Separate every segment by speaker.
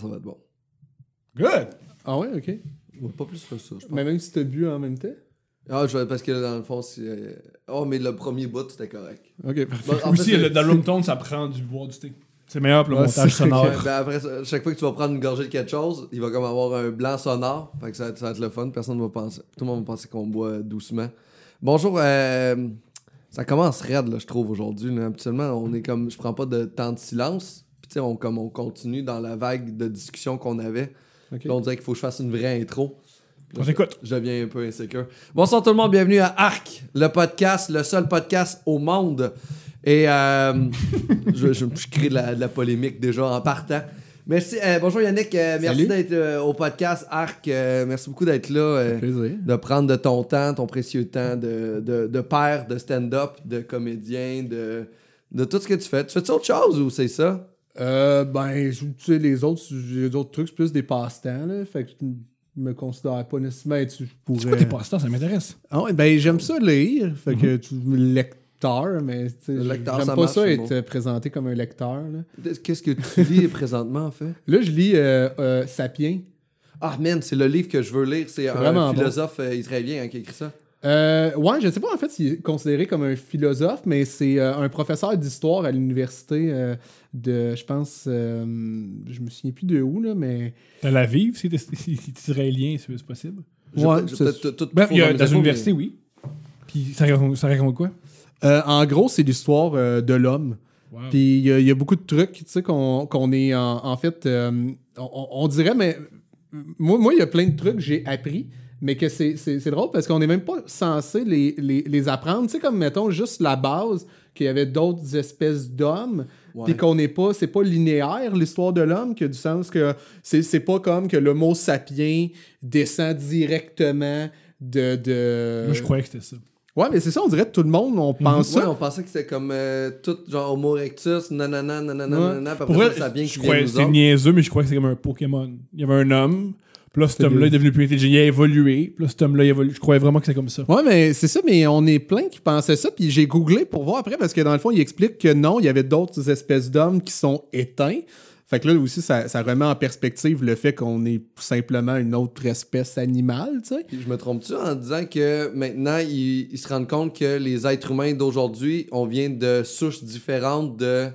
Speaker 1: pense que ça va être bon.
Speaker 2: Good!
Speaker 3: Ah ouais, ok.
Speaker 1: Ouais, pas plus que ça, je pense.
Speaker 3: Mais même si t'as bu en même temps?
Speaker 1: Ah, je- parce que dans le fond, c'est. euh, Oh, mais le premier bout, c'était correct.
Speaker 3: Ok, parfait.
Speaker 1: Bon, en
Speaker 2: Aussi,
Speaker 1: fait,
Speaker 2: le-
Speaker 1: c'est-
Speaker 2: dans le room tone, ça prend du bois du thé. C'est meilleur pour le
Speaker 3: Ouais,
Speaker 2: montage
Speaker 3: c'est
Speaker 2: sonore.
Speaker 1: Ouais, ben après, ça, chaque fois que tu vas prendre une gorgée de quelque chose, il va comme avoir un blanc sonore. Fait que ça, va être- ça va être le fun. Personne va penser. Tout le monde va penser qu'on boit doucement. Bonjour. euh, ça commence raide, là, je trouve, aujourd'hui. là. Habituellement, on est comme. Je prends pas de temps de silence. On, comme on continue dans la vague de discussion qu'on avait. Là, on dirait qu'il faut que je fasse une vraie intro.
Speaker 2: On t'écoute.
Speaker 1: Je deviens un peu insécure. Bonsoir tout le monde, bienvenue à Arc, le podcast, le seul podcast au monde. Et euh, je, je, je crée de la, de la polémique déjà en partant. Merci, euh, bonjour Yannick, euh, merci d'être au podcast Arc. merci beaucoup d'être là, de prendre de ton temps, ton précieux temps de, de, de père, de stand-up, de comédien, de, de tout ce que tu fais. Tu fais-tu autre chose ou c'est ça?
Speaker 3: Euh, ben, tu sais, les autres, j'ai d'autres trucs, c'est plus des passe-temps, là. Fait que je me considère pas nécessairement être. Je pourrais...
Speaker 2: C'est quoi tes passe-temps? Ça m'intéresse.
Speaker 3: Ah ouais, ben, j'aime ça lire. Fait que tu lecteur, mais tu sais,
Speaker 1: Le lecteur,
Speaker 3: j'aime pas
Speaker 1: marche,
Speaker 3: ça être
Speaker 1: bon.
Speaker 3: présenté comme un lecteur, là.
Speaker 1: Qu'est-ce que tu lis présentement en fait?
Speaker 3: Là, je lis euh, euh, Sapiens.
Speaker 1: Ah man, c'est le livre que je veux lire. C'est un
Speaker 3: bon.
Speaker 1: philosophe euh, israélien hein, qui a écrit ça.
Speaker 3: Euh, ouais, je sais pas en fait s'il est considéré comme un philosophe, mais c'est euh, un professeur d'histoire à l'université euh, de, je pense, euh, je me souviens plus de où, là, mais.
Speaker 2: T'as la vive, si t'es si israélien, c'est c'est possible.
Speaker 3: Ouais, c'est-
Speaker 2: Bref, il y a, dans
Speaker 1: mes
Speaker 2: une
Speaker 1: infos,
Speaker 2: université, oui. Puis ça raconte, ça raconte quoi?
Speaker 3: En gros, c'est l'histoire de l'homme.
Speaker 2: Wow.
Speaker 3: Puis il y, a- il y a beaucoup de trucs, tu sais, qu'on est en, en fait. on, on dirait, mais. Moi, moi, il y a plein de trucs que j'ai appris, mais que c'est c'est- c'est drôle parce qu'on n'est même pas censé les, les, les apprendre. Tu sais, comme mettons juste la base, qu'il y avait d'autres espèces d'hommes,
Speaker 1: Ouais.
Speaker 3: puis qu'on n'est pas. C'est pas linéaire, l'histoire de l'homme, que du sens que c'est c'est pas comme que le mot sapien descend directement de. de...
Speaker 2: Moi, je croyais que c'était ça.
Speaker 3: Ouais, mais c'est ça, on dirait que tout le monde, on pense
Speaker 1: Ouais,
Speaker 3: ça.
Speaker 1: on pensait que c'était comme euh, tout genre Homo erectus, nanana, nanana,
Speaker 3: Ouais.
Speaker 1: nanana, après
Speaker 2: Pour vrai,
Speaker 1: ça, ça vient
Speaker 2: je
Speaker 1: qui
Speaker 2: croyais que c'était niaiseux, mais je croyais que c'était comme un Pokémon. Il y avait un homme, puis là, cet
Speaker 3: C'est
Speaker 2: homme-là est devenu plus intelligent, il a évolué, puis là, cet homme-là, il évolué. Je croyais vraiment que c'était comme ça.
Speaker 3: Ouais, mais c'est ça, mais on est plein qui pensaient ça, puis j'ai googlé pour voir après, parce que dans le fond, il explique que non, il y avait d'autres espèces d'hommes qui sont éteints. Fait que là aussi, ça, ça remet en perspective le fait qu'on est tout simplement une autre espèce animale, tu sais.
Speaker 1: Je me trompe-tu en disant que maintenant, ils, ils se rendent compte que les êtres humains d'aujourd'hui, on vient de souches différentes de.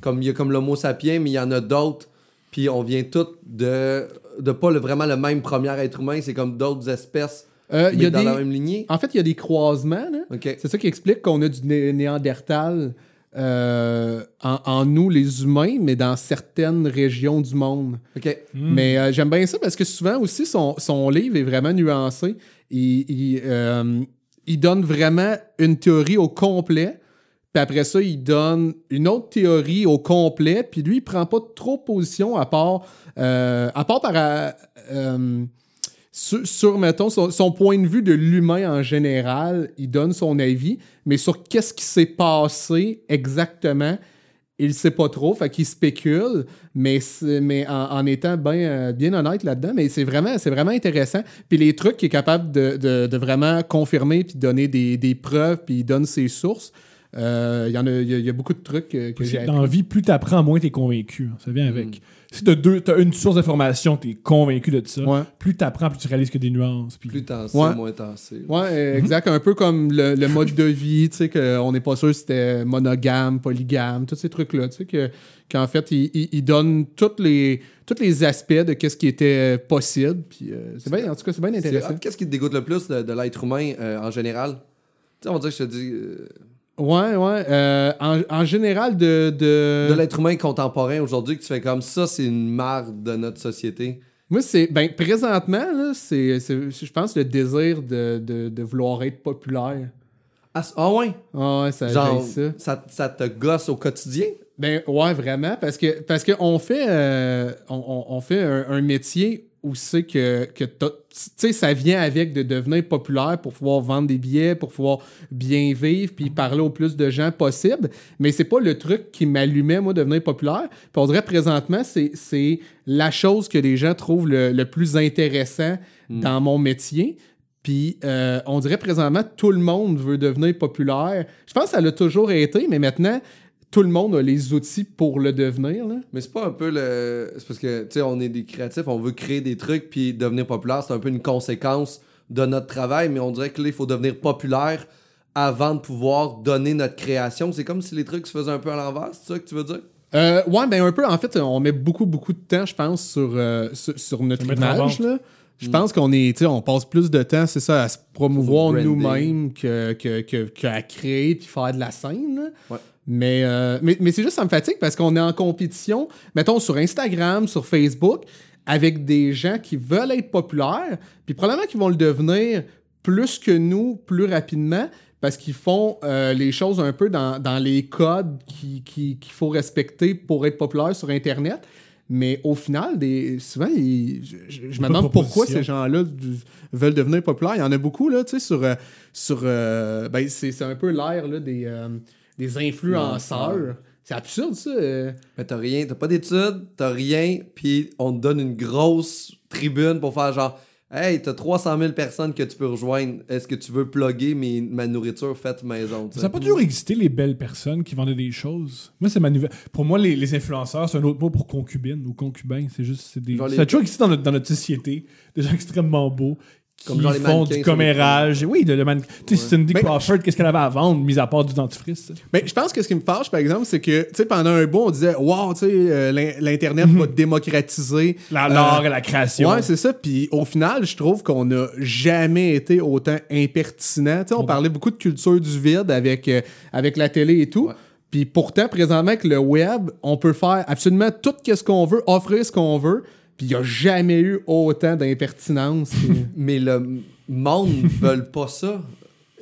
Speaker 1: Comme il y a comme l'Homo sapiens, mais il y en a d'autres. Puis on vient tous de. De pas le- vraiment le même premier être humain, c'est comme d'autres espèces.
Speaker 3: Euh, y
Speaker 1: mais
Speaker 3: a
Speaker 1: dans
Speaker 3: des...
Speaker 1: la même lignée.
Speaker 3: En fait, il y a des croisements. C'est ça qui explique qu'on a du né- néandertal euh, en, en nous, les humains, mais dans certaines régions du monde.
Speaker 2: Hmm.
Speaker 3: Mais euh, j'aime bien ça parce que souvent aussi, son, son livre est vraiment nuancé. Il, il, euh, il donne vraiment une théorie au complet. Puis après ça, il donne une autre théorie au complet. Puis lui, il prend pas trop position à part, euh, à part par, euh, sur, sur, mettons, son, point de vue de l'humain en général. Il donne son avis. Mais sur qu'est-ce qui s'est passé exactement, il sait pas trop, fait qu'il spécule, mais, mais en, étant bien euh, bien honnête là-dedans, mais c'est vraiment, vraiment intéressant. Puis les trucs qu'il est capable de, de- de vraiment confirmer, puis donner des, des preuves, puis il donne ses sources, euh, il y en a, il y a, il y a beaucoup de trucs que, que j'ai
Speaker 2: Dans la vie, plus t'apprends, moins t'es convaincu. Ça vient avec.
Speaker 1: Mm.
Speaker 2: Si t'as deux, t'as une source d'information, t'es convaincu de ça.
Speaker 3: Ouais.
Speaker 2: Plus t'apprends, plus tu réalises a des nuances. Puis
Speaker 1: Plus tensé,
Speaker 3: Ouais.
Speaker 1: moins tensé.
Speaker 3: Ouais, euh, exact. Un peu comme le, le mode de vie, tu sais, qu'on n'est pas sûr si c'était monogame, polygame, tous ces trucs-là, tu sais, que- qu'en fait, il, il- il donne tous les, tous les aspects de qu'est-ce qui était possible. Puis, euh, c'est bien, en tout cas, c'est bien intéressant.
Speaker 1: Qu'est-ce qui te dégoûte le plus de, de l'être humain euh, en général? Tu sais, on va dire que je te dis. euh,
Speaker 3: Ouais, ouais. euh, en, en général, de. de...
Speaker 1: de l'être humain contemporain aujourd'hui, que tu fais comme ça, c'est une marde de notre société.
Speaker 3: Moi, c'est. Ben, présentement, là, c'est, je pense, le désir de, de, de vouloir être populaire.
Speaker 1: Ah, ah ouais?
Speaker 3: Ah ouais, ça
Speaker 1: Genre,
Speaker 3: ça.
Speaker 1: ça. ça te gosse au quotidien?
Speaker 3: Ben ouais, vraiment, parce que parce que on fait euh, on, on- on fait un, un métier où c'est que, que tu ça vient avec de devenir populaire pour pouvoir vendre des billets, pour pouvoir bien vivre puis parler au plus de gens possible, mais c'est pas le truc qui m'allumait moi devenir populaire. Puis on dirait présentement c'est c'est la chose que les gens trouvent le, le plus intéressant dans mon métier. Puis euh, on dirait présentement tout le monde veut devenir populaire. Je pense que ça l'a toujours été, mais maintenant tout le monde a les outils pour le devenir. Là.
Speaker 1: Mais c'est pas un peu le. C'est parce que, tu sais, on est des créatifs, on veut créer des trucs, puis devenir populaire, c'est un peu une conséquence de notre travail, mais on dirait que là, il faut devenir populaire avant de pouvoir donner notre création. C'est comme si les trucs se faisaient un peu à l'envers, c'est ça que tu veux dire?
Speaker 3: Euh, ouais, ben un peu. En fait, on met beaucoup, beaucoup de temps, je pense, sur, euh, sur, sur notre image. Là. Je pense qu'on est, tu sais, on passe plus de temps, c'est ça, à se promouvoir nous-mêmes que, que, que, qu'à créer puis faire de la scène.
Speaker 1: Ouais.
Speaker 3: Mais, euh, mais, mais c'est juste, ça me fatigue parce qu'on est en compétition, mettons, sur Instagram, sur Facebook, avec des gens qui veulent être populaires, puis probablement qu'ils vont le devenir plus que nous, plus rapidement, parce qu'ils font euh, les choses un peu dans, dans les codes qui- qui- qu'il faut respecter pour être populaire sur Internet. Mais au final, des, souvent, ils- je, me demande pourquoi ces gens-là veulent devenir populaires. Il y en a beaucoup, là, tu sais, sur... euh, sur euh, ben, c'est un peu l'ère là, des, des influenceurs. C'est absurde, ça. euh.
Speaker 1: Mais t'as rien, t'as pas d'études, t'as rien, puis on te donne une grosse tribune pour faire genre, hey, t'as 300 000 personnes que tu peux rejoindre. Est-ce que tu veux plugger mes, ma nourriture faite maison?
Speaker 2: Ça n'a pas toujours existé, les belles personnes qui vendaient des choses? Moi, c'est ma nouvelle. Pour moi, les, les influenceurs, c'est un autre mot pour concubine ou concubin. C'est juste. c'est Des... Ça a toujours existé dans notre, dans notre société. Des gens extrêmement beaux.
Speaker 1: Comme genre les
Speaker 2: font du commérage. Oui, de, man... Tu sais, Cindy Crawford, qu'est-ce qu'elle avait à vendre, mis à part du dentifrice?
Speaker 3: Mais je pense que ce qui me fâche, par exemple, c'est que, tu sais, pendant un bout, on disait, wow, tu sais, euh, l'in- l'Internet va démocratiser.
Speaker 2: La-
Speaker 3: euh,
Speaker 2: L'art et la création.
Speaker 3: Ouais, c'est ça. Puis au final, je trouve qu'on n'a jamais été autant impertinent. Tu sais, on parlait beaucoup de culture du vide avec, euh, avec la télé et tout.
Speaker 1: Ouais.
Speaker 3: Puis pourtant, présentement, avec le web, on peut faire absolument tout ce qu'on veut, offrir ce qu'on veut. Puis il n'y a jamais eu autant d'impertinence.
Speaker 1: Mais le monde ne veulent pas ça.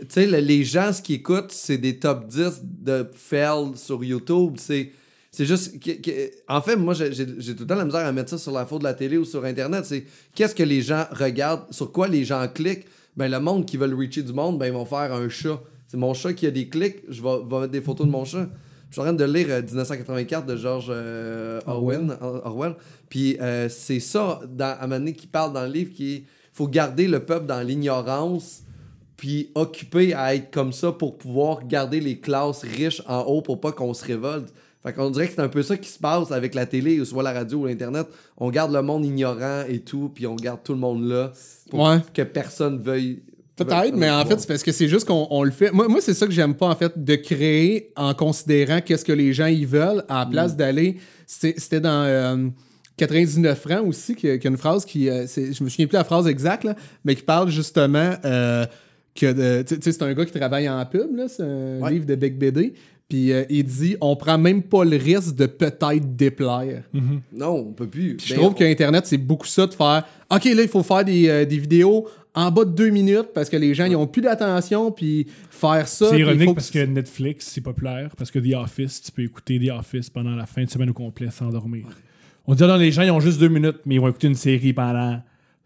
Speaker 1: Tu sais, le- les gens, ce qu'ils écoutent, c'est des top 10 de fail sur YouTube. C'est, c'est juste. que- que- en fait, moi, j'ai tout le temps la misère à mettre ça sur la faute de la télé ou sur Internet. C'est qu'est-ce que les gens regardent, sur quoi les gens cliquent. Ben, le monde qui veut le reacher du monde, ben, ils vont faire un chat. C'est mon chat qui a des clics, je vais, vais mettre des photos de mon chat. Je suis en train de lire euh, 1984 de George euh, Orwell. Orwell. Puis euh, c'est ça, dans, à un moment donné, qui parle dans le livre, qui faut garder le peuple dans l'ignorance, puis occupé à être comme ça pour pouvoir garder les classes riches en haut pour pas qu'on se révolte. Fait qu'on dirait que c'est un peu ça qui se passe avec la télé, ou soit la radio ou l'Internet. On garde le monde ignorant et tout, puis on garde tout le monde là pour
Speaker 3: Ouais.
Speaker 1: que personne veuille.
Speaker 3: Peut-être, mais en fait, c'est parce que c'est juste qu'on on le fait. Moi, moi c'est ça que j'aime pas, en fait, de créer en considérant qu'est-ce que les gens y veulent, à la place d'aller. C'était dans euh, 99 francs aussi, qu'il y a une phrase qui. euh, je me souviens plus de la phrase exacte, là, mais qui parle justement euh, que. de- Tu sais, c'est un gars qui travaille en pub, là, c'est un
Speaker 1: Ouais.
Speaker 3: livre de Beck BD. Puis euh, il dit on prend même pas le risque de peut-être déplaire.
Speaker 1: Non, on peut plus.
Speaker 3: Je
Speaker 1: Ben,
Speaker 3: trouve
Speaker 1: on-
Speaker 3: que Internet, c'est beaucoup ça de faire OK, là, il faut faire des, euh, des vidéos en bas de deux minutes parce que les gens, ils ont plus d'attention, puis faire ça.
Speaker 2: C'est ironique
Speaker 3: faut
Speaker 2: parce que Netflix, c'est populaire. Parce que The Office, tu peux écouter The Office pendant la fin de semaine au complet sans dormir. On dit, non, les gens, ils ont juste deux minutes, mais ils vont écouter une série pendant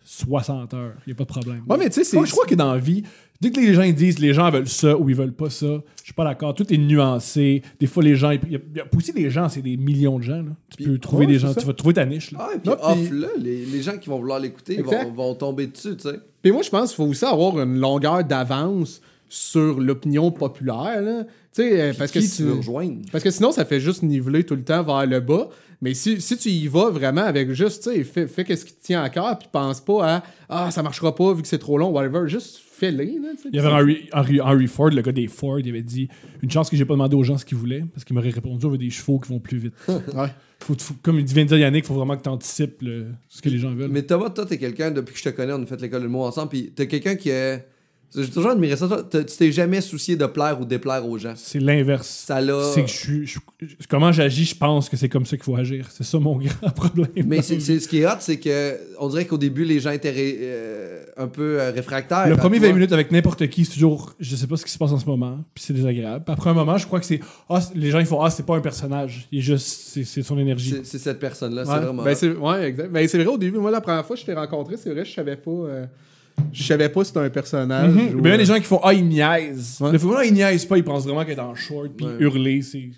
Speaker 2: 60 heures. Il n'y a pas de problème.
Speaker 3: Ouais, mais tu sais,
Speaker 2: je crois que dans la vie, dès que les gens ils disent les gens veulent ça ou ils veulent pas ça, je suis pas d'accord. Tout est nuancé. Des fois, les gens. Il y a, il y a- aussi des gens, c'est des millions de gens. là. Tu
Speaker 1: Puis-
Speaker 2: peux trouver
Speaker 3: ouais,
Speaker 2: des gens.
Speaker 3: ça.
Speaker 2: Tu vas trouver ta niche. Là.
Speaker 1: Ah, et puis
Speaker 3: Non, puis-
Speaker 1: off là, les, les gens qui vont vouloir l'écouter vont, vont tomber dessus, tu sais.
Speaker 3: Puis moi, je pense qu'il faut aussi avoir une longueur d'avance sur l'opinion populaire. là. Tu sais, euh, parce que si-
Speaker 1: tu veux rejoindre?
Speaker 3: Parce que sinon, ça fait juste niveler tout le temps vers le bas. Mais si, si tu y vas vraiment avec juste, tu sais, fais, fais qu'est-ce qui te tient à cœur, puis pense pas à Ah, ça marchera pas vu que c'est trop long, whatever. Juste là.
Speaker 2: Il y avait Henry, Henry, Henry Ford, le gars des Ford, il avait dit Une chance que j'ai pas demandé aux gens ce qu'ils voulaient, parce qu'ils m'auraient répondu On veut des chevaux qui vont plus vite.
Speaker 3: Ouais.
Speaker 2: faut, faut- comme il vient de dire Yannick, il faut vraiment que tu anticipes ce que les gens veulent.
Speaker 1: Mais Thomas, toi, t'es quelqu'un, depuis que je te connais, on a fait l'école de mots ensemble, puis t'es quelqu'un qui est. J'ai toujours admiré ça. Tu t'es jamais soucié de plaire ou déplaire aux gens?
Speaker 2: C'est l'inverse.
Speaker 1: Ça l'a.
Speaker 2: C'est que je suis. je- comment j'agis, je pense que c'est comme ça qu'il faut agir. C'est ça mon grand problème.
Speaker 1: Mais c'est, c'est- ce qui est hot, c'est que on dirait qu'au début, les gens étaient ré- euh, un peu euh, réfractaires.
Speaker 2: Le premier
Speaker 1: toi.
Speaker 2: 20 minutes avec n'importe qui, c'est toujours. Je sais pas ce qui se passe en ce moment, puis c'est désagréable. Puis après un moment, je crois que c'est. Ah, c'est- les gens ils font Ah, c'est pas un personnage. Il est juste. C'est c'est son énergie.
Speaker 1: C'est, c'est cette personne-là, c'est
Speaker 3: Ouais,
Speaker 1: vraiment.
Speaker 3: ben c'est, ouais, exact. Ben, c'est vrai, au début, moi, la première fois que je t'ai rencontré, c'est vrai, je savais pas. euh, je savais pas si c'était un personnage.
Speaker 2: Mhm.
Speaker 3: ou,
Speaker 2: Mais il y a
Speaker 3: euh,
Speaker 2: des gens qui font Ah, il niaise.
Speaker 3: Ouais.
Speaker 2: Le fait il niaise pas, ils pensent vraiment qu'être en short, puis
Speaker 1: Ouais.
Speaker 2: hurler, c'est une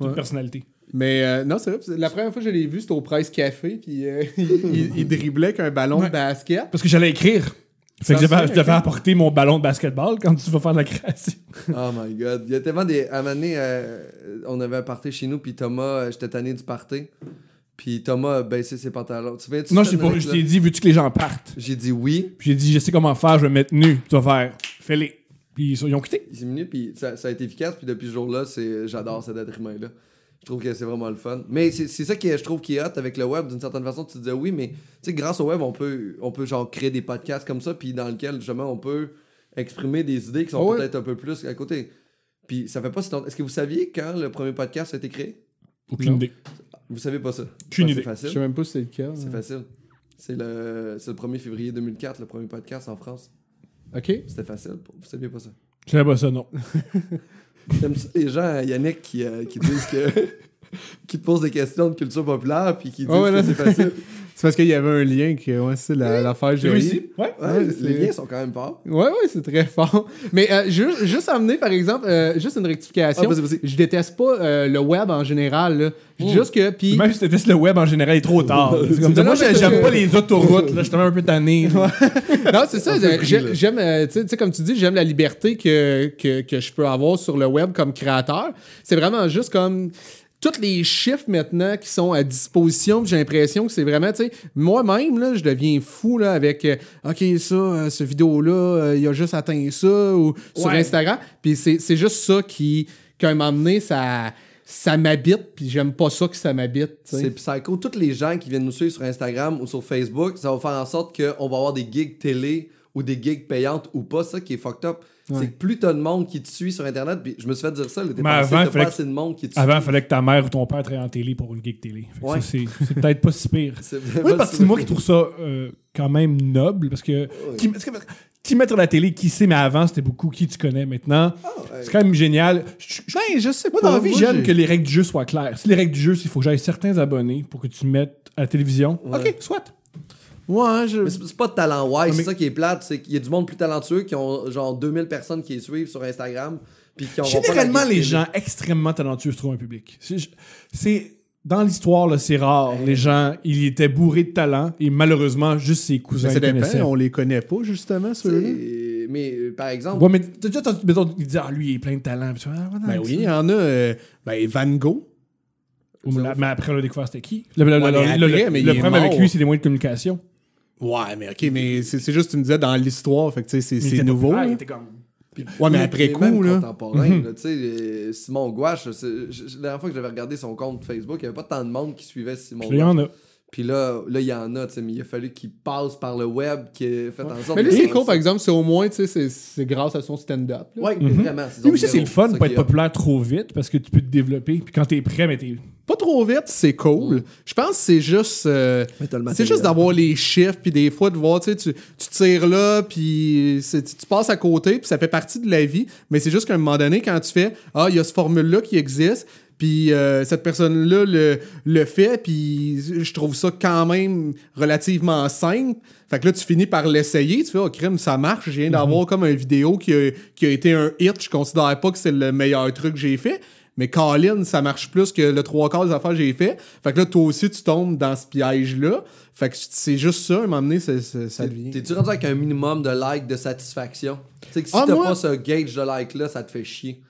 Speaker 3: Ouais.
Speaker 2: personnalité.
Speaker 3: Mais euh, non, c'est vrai. La première fois que je l'ai vu, c'était au Price Café, puis euh, il, il- il driblait avec un ballon
Speaker 2: Ouais.
Speaker 3: de basket.
Speaker 2: Parce que j'allais écrire. Fait que je devais, apporter mon ballon de basketball quand tu vas faire de la création.
Speaker 1: Oh my god. Il y a tellement des. À un moment donné, euh, on avait un party chez nous, puis Thomas, euh, j'étais tanné du party. Puis Thomas a baissé ses pantalons. Tu
Speaker 2: Non, je pas- je t'ai dit, veux-tu que les gens partent?
Speaker 1: J'ai dit oui.
Speaker 2: Puis j'ai dit, je sais comment faire, je vais me mettre nu. Tu vas faire, fais-les. Puis ils, sont- ils ont quitté.
Speaker 1: Il s'est venu, puis ça, ça a été efficace. Puis depuis ce jour-là, j'adore cet être humain-là. Je trouve que c'est vraiment le fun. Mais c'est, ça qui je trouve qui est hot avec le web. D'une certaine façon, tu te disais oui, mais tu sais, grâce au web, on peut, on peut genre créer des podcasts comme ça, puis dans lequel justement on peut exprimer des idées qui sont
Speaker 3: Ah ouais.
Speaker 1: peut-être un peu plus à côté. Puis ça fait pas si longtemps. Est-ce que vous saviez quand le premier podcast a été créé?
Speaker 2: Aucune idée.
Speaker 1: Vous savez pas ça
Speaker 2: Aucune
Speaker 1: Ah,
Speaker 2: idée.
Speaker 1: C'est
Speaker 3: Je sais
Speaker 1: facile.
Speaker 3: même pas si c'est le cas.
Speaker 1: C'est facile. C'est le, c'est le 1er février 2004, le premier podcast en France.
Speaker 3: Ok.
Speaker 1: C'était facile. Vous saviez pas ça.
Speaker 2: Je savais pas ça, non.
Speaker 1: J'aime ça? Les gens, Yannick, qui, euh, qui disent que. qui te posent des questions de culture populaire puis qui disent
Speaker 3: ouais,
Speaker 1: que c'est facile.
Speaker 3: C'est parce qu'il y avait un lien que, ouais, c'est la- l'affaire
Speaker 2: J'ai
Speaker 3: j'ai
Speaker 2: réussi. Ouais.
Speaker 1: Ouais,
Speaker 3: Ouais,
Speaker 1: les liens sont quand même forts.
Speaker 3: Ouais, ouais, c'est très fort. Mais euh, juste, juste amener, par exemple, euh, juste une rectification.
Speaker 1: Ah, vas-y, vas-y.
Speaker 3: je déteste pas euh, le web en général. Là. Je dis
Speaker 1: Mm.
Speaker 3: Juste que, puis
Speaker 2: Même si tu testes le web en général, il est trop tard. C'est comme ça.
Speaker 3: Non,
Speaker 2: Moi, j'aime pas les autoroutes. Là, je suis un peu tanné.
Speaker 3: non, c'est ça. J'aime, euh, tu sais- tu sais, comme tu dis, j'aime la liberté que, que, que je peux avoir sur le web comme créateur. C'est vraiment juste comme tous les chiffres maintenant qui sont à disposition. puis J'ai l'impression que c'est vraiment, tu sais, moi-même, là, je deviens fou là, avec, euh, OK, ça, euh, ce vidéo-là, euh, il a juste atteint ça, ou sur
Speaker 2: Ouais.
Speaker 3: Instagram. Puis c'est c'est juste ça qui, qu'à un moment donné, ça, ça m'habite, puis j'aime pas ça que ça m'habite.
Speaker 1: C'est psycho. Tous les gens qui viennent nous suivre sur Instagram ou sur Facebook, ça va faire en sorte qu'on va avoir des gigs télé ou des gigs payantes ou pas. Ça qui est fucked up.
Speaker 3: Ouais.
Speaker 1: C'est que plus t'as de monde qui te suit sur Internet, puis je me suis fait dire ça, l'été
Speaker 2: Mais
Speaker 1: passé,
Speaker 2: avant,
Speaker 1: t'as
Speaker 2: fallait
Speaker 1: pas
Speaker 2: que-
Speaker 1: assez de monde qui te
Speaker 2: Avant, il
Speaker 1: suit.
Speaker 2: fallait que ta mère ou ton père travaille en télé pour une gig télé. Fait que
Speaker 1: Ouais.
Speaker 2: ça, c'est c'est peut-être pas si pire.
Speaker 1: C'est
Speaker 2: Oui, parce que moi qui trouve ça euh, quand même noble, parce que qui, parce que- qui mettre à la télé, qui sait, mais avant, c'était beaucoup qui tu connais maintenant.
Speaker 1: Ah, ouais.
Speaker 2: C'est quand même génial. Je- je-
Speaker 3: Ben, je sais
Speaker 2: moi,
Speaker 3: pas.
Speaker 2: dans la vie,
Speaker 3: moi,
Speaker 2: j'aime
Speaker 3: j'ai-
Speaker 2: que les règles du jeu soient claires. Si les règles du jeu, c'est qu'il faut que j'aille certains abonnés pour que tu mettes à la télévision.
Speaker 1: Ouais.
Speaker 2: Ok, soit.
Speaker 3: Ouais, je...
Speaker 1: Mais c'est pas de talent wise,
Speaker 2: mais-
Speaker 1: c'est ça qui est plate, c'est qu'il y a du monde plus talentueux qui ont genre 2000 personnes qui les suivent sur Instagram, puis qui ont
Speaker 2: Généralement, les gens extrêmement talentueux se trouvent un public. C'est-. Dans l'histoire, là, c'est rare. Les gens, ils étaient bourrés de talent et malheureusement, juste ses cousins
Speaker 3: Mais
Speaker 2: connaissaient.
Speaker 3: dépend, on les connaît pas, justement, ceux-là.
Speaker 1: Mais euh, par exemple,
Speaker 2: Ouais, mais t'as déjà entendu, mettons, ils disent, ah, lui, il est plein de talent. Puis tu ah, voilà,
Speaker 3: Ben oui, il y en a. euh, ben, Van Gogh.
Speaker 2: Ou mais la- mais après, on a découvert c'était qui? Le, le-
Speaker 3: Ouais,
Speaker 2: le-
Speaker 3: mais
Speaker 2: le-
Speaker 3: après,
Speaker 2: le-
Speaker 3: mais
Speaker 2: le
Speaker 3: il est
Speaker 2: problème avec lui, c'est les moyens de communication.
Speaker 3: Ouais, mais ok, mais c'est c'est juste, tu me disais, dans l'histoire, fait que tu sais, c'est- c'est nouveau.
Speaker 2: populaire, il
Speaker 3: là.
Speaker 2: était comme.
Speaker 3: Ouais, mais après coup,
Speaker 1: même
Speaker 3: là.
Speaker 1: contemporain,
Speaker 2: Mhm.
Speaker 1: là, tu sais, euh, Simon Gouache, c'est- la dernière fois que j'avais regardé son compte Facebook, il n'y avait pas tant de monde qui suivait Simon
Speaker 2: Puis là, il y en
Speaker 1: Gouache.
Speaker 2: a.
Speaker 1: Puis là, là, il y en a, tu sais, mais il a fallu qu'il passe par le web, qu'il ait fait en sorte
Speaker 3: Mais lui,
Speaker 1: de-
Speaker 3: ce qui est cool, par exemple, c'est au moins, tu sais, c'est- c'est grâce à son stand-up. là.
Speaker 1: Ouais,
Speaker 2: Mhm.
Speaker 1: vraiment. c'est
Speaker 2: Lui
Speaker 1: son
Speaker 2: aussi, c'est le fun de pas
Speaker 1: qui
Speaker 2: être populaire trop vite parce que tu peux te développer. Puis quand t'es prêt, mais t'es.
Speaker 3: Pas trop vite, c'est cool. Je pense que c'est juste. euh, c'est juste d'avoir les chiffres, puis des fois de voir, tu sais, tu, tires là, puis tu, passes à côté, puis ça fait partie de la vie. Mais c'est juste qu'à un moment donné, quand tu fais, ah, il y a ce formule-là qui existe, puis euh, cette personne-là le, le fait, puis je trouve ça quand même relativement simple. Fait que là, tu finis par l'essayer, tu fais, oh, crème, ça marche, je viens d'avoir comme une vidéo qui a, qui a été un hit, je considère pas que c'est le meilleur truc que j'ai fait. Mais Colin, ça marche plus que le trois quarts des affaires que j'ai fait. Fait que là, toi aussi, tu tombes dans ce piège-là. Fait que c'est juste ça, à un moment donné, ça, ça, devient.
Speaker 1: T'es-tu rendu avec un minimum de likes de satisfaction? Tu sais que si
Speaker 3: Ah,
Speaker 1: t'as
Speaker 3: moi-
Speaker 1: pas ce gauge de like-là, ça te fait chier.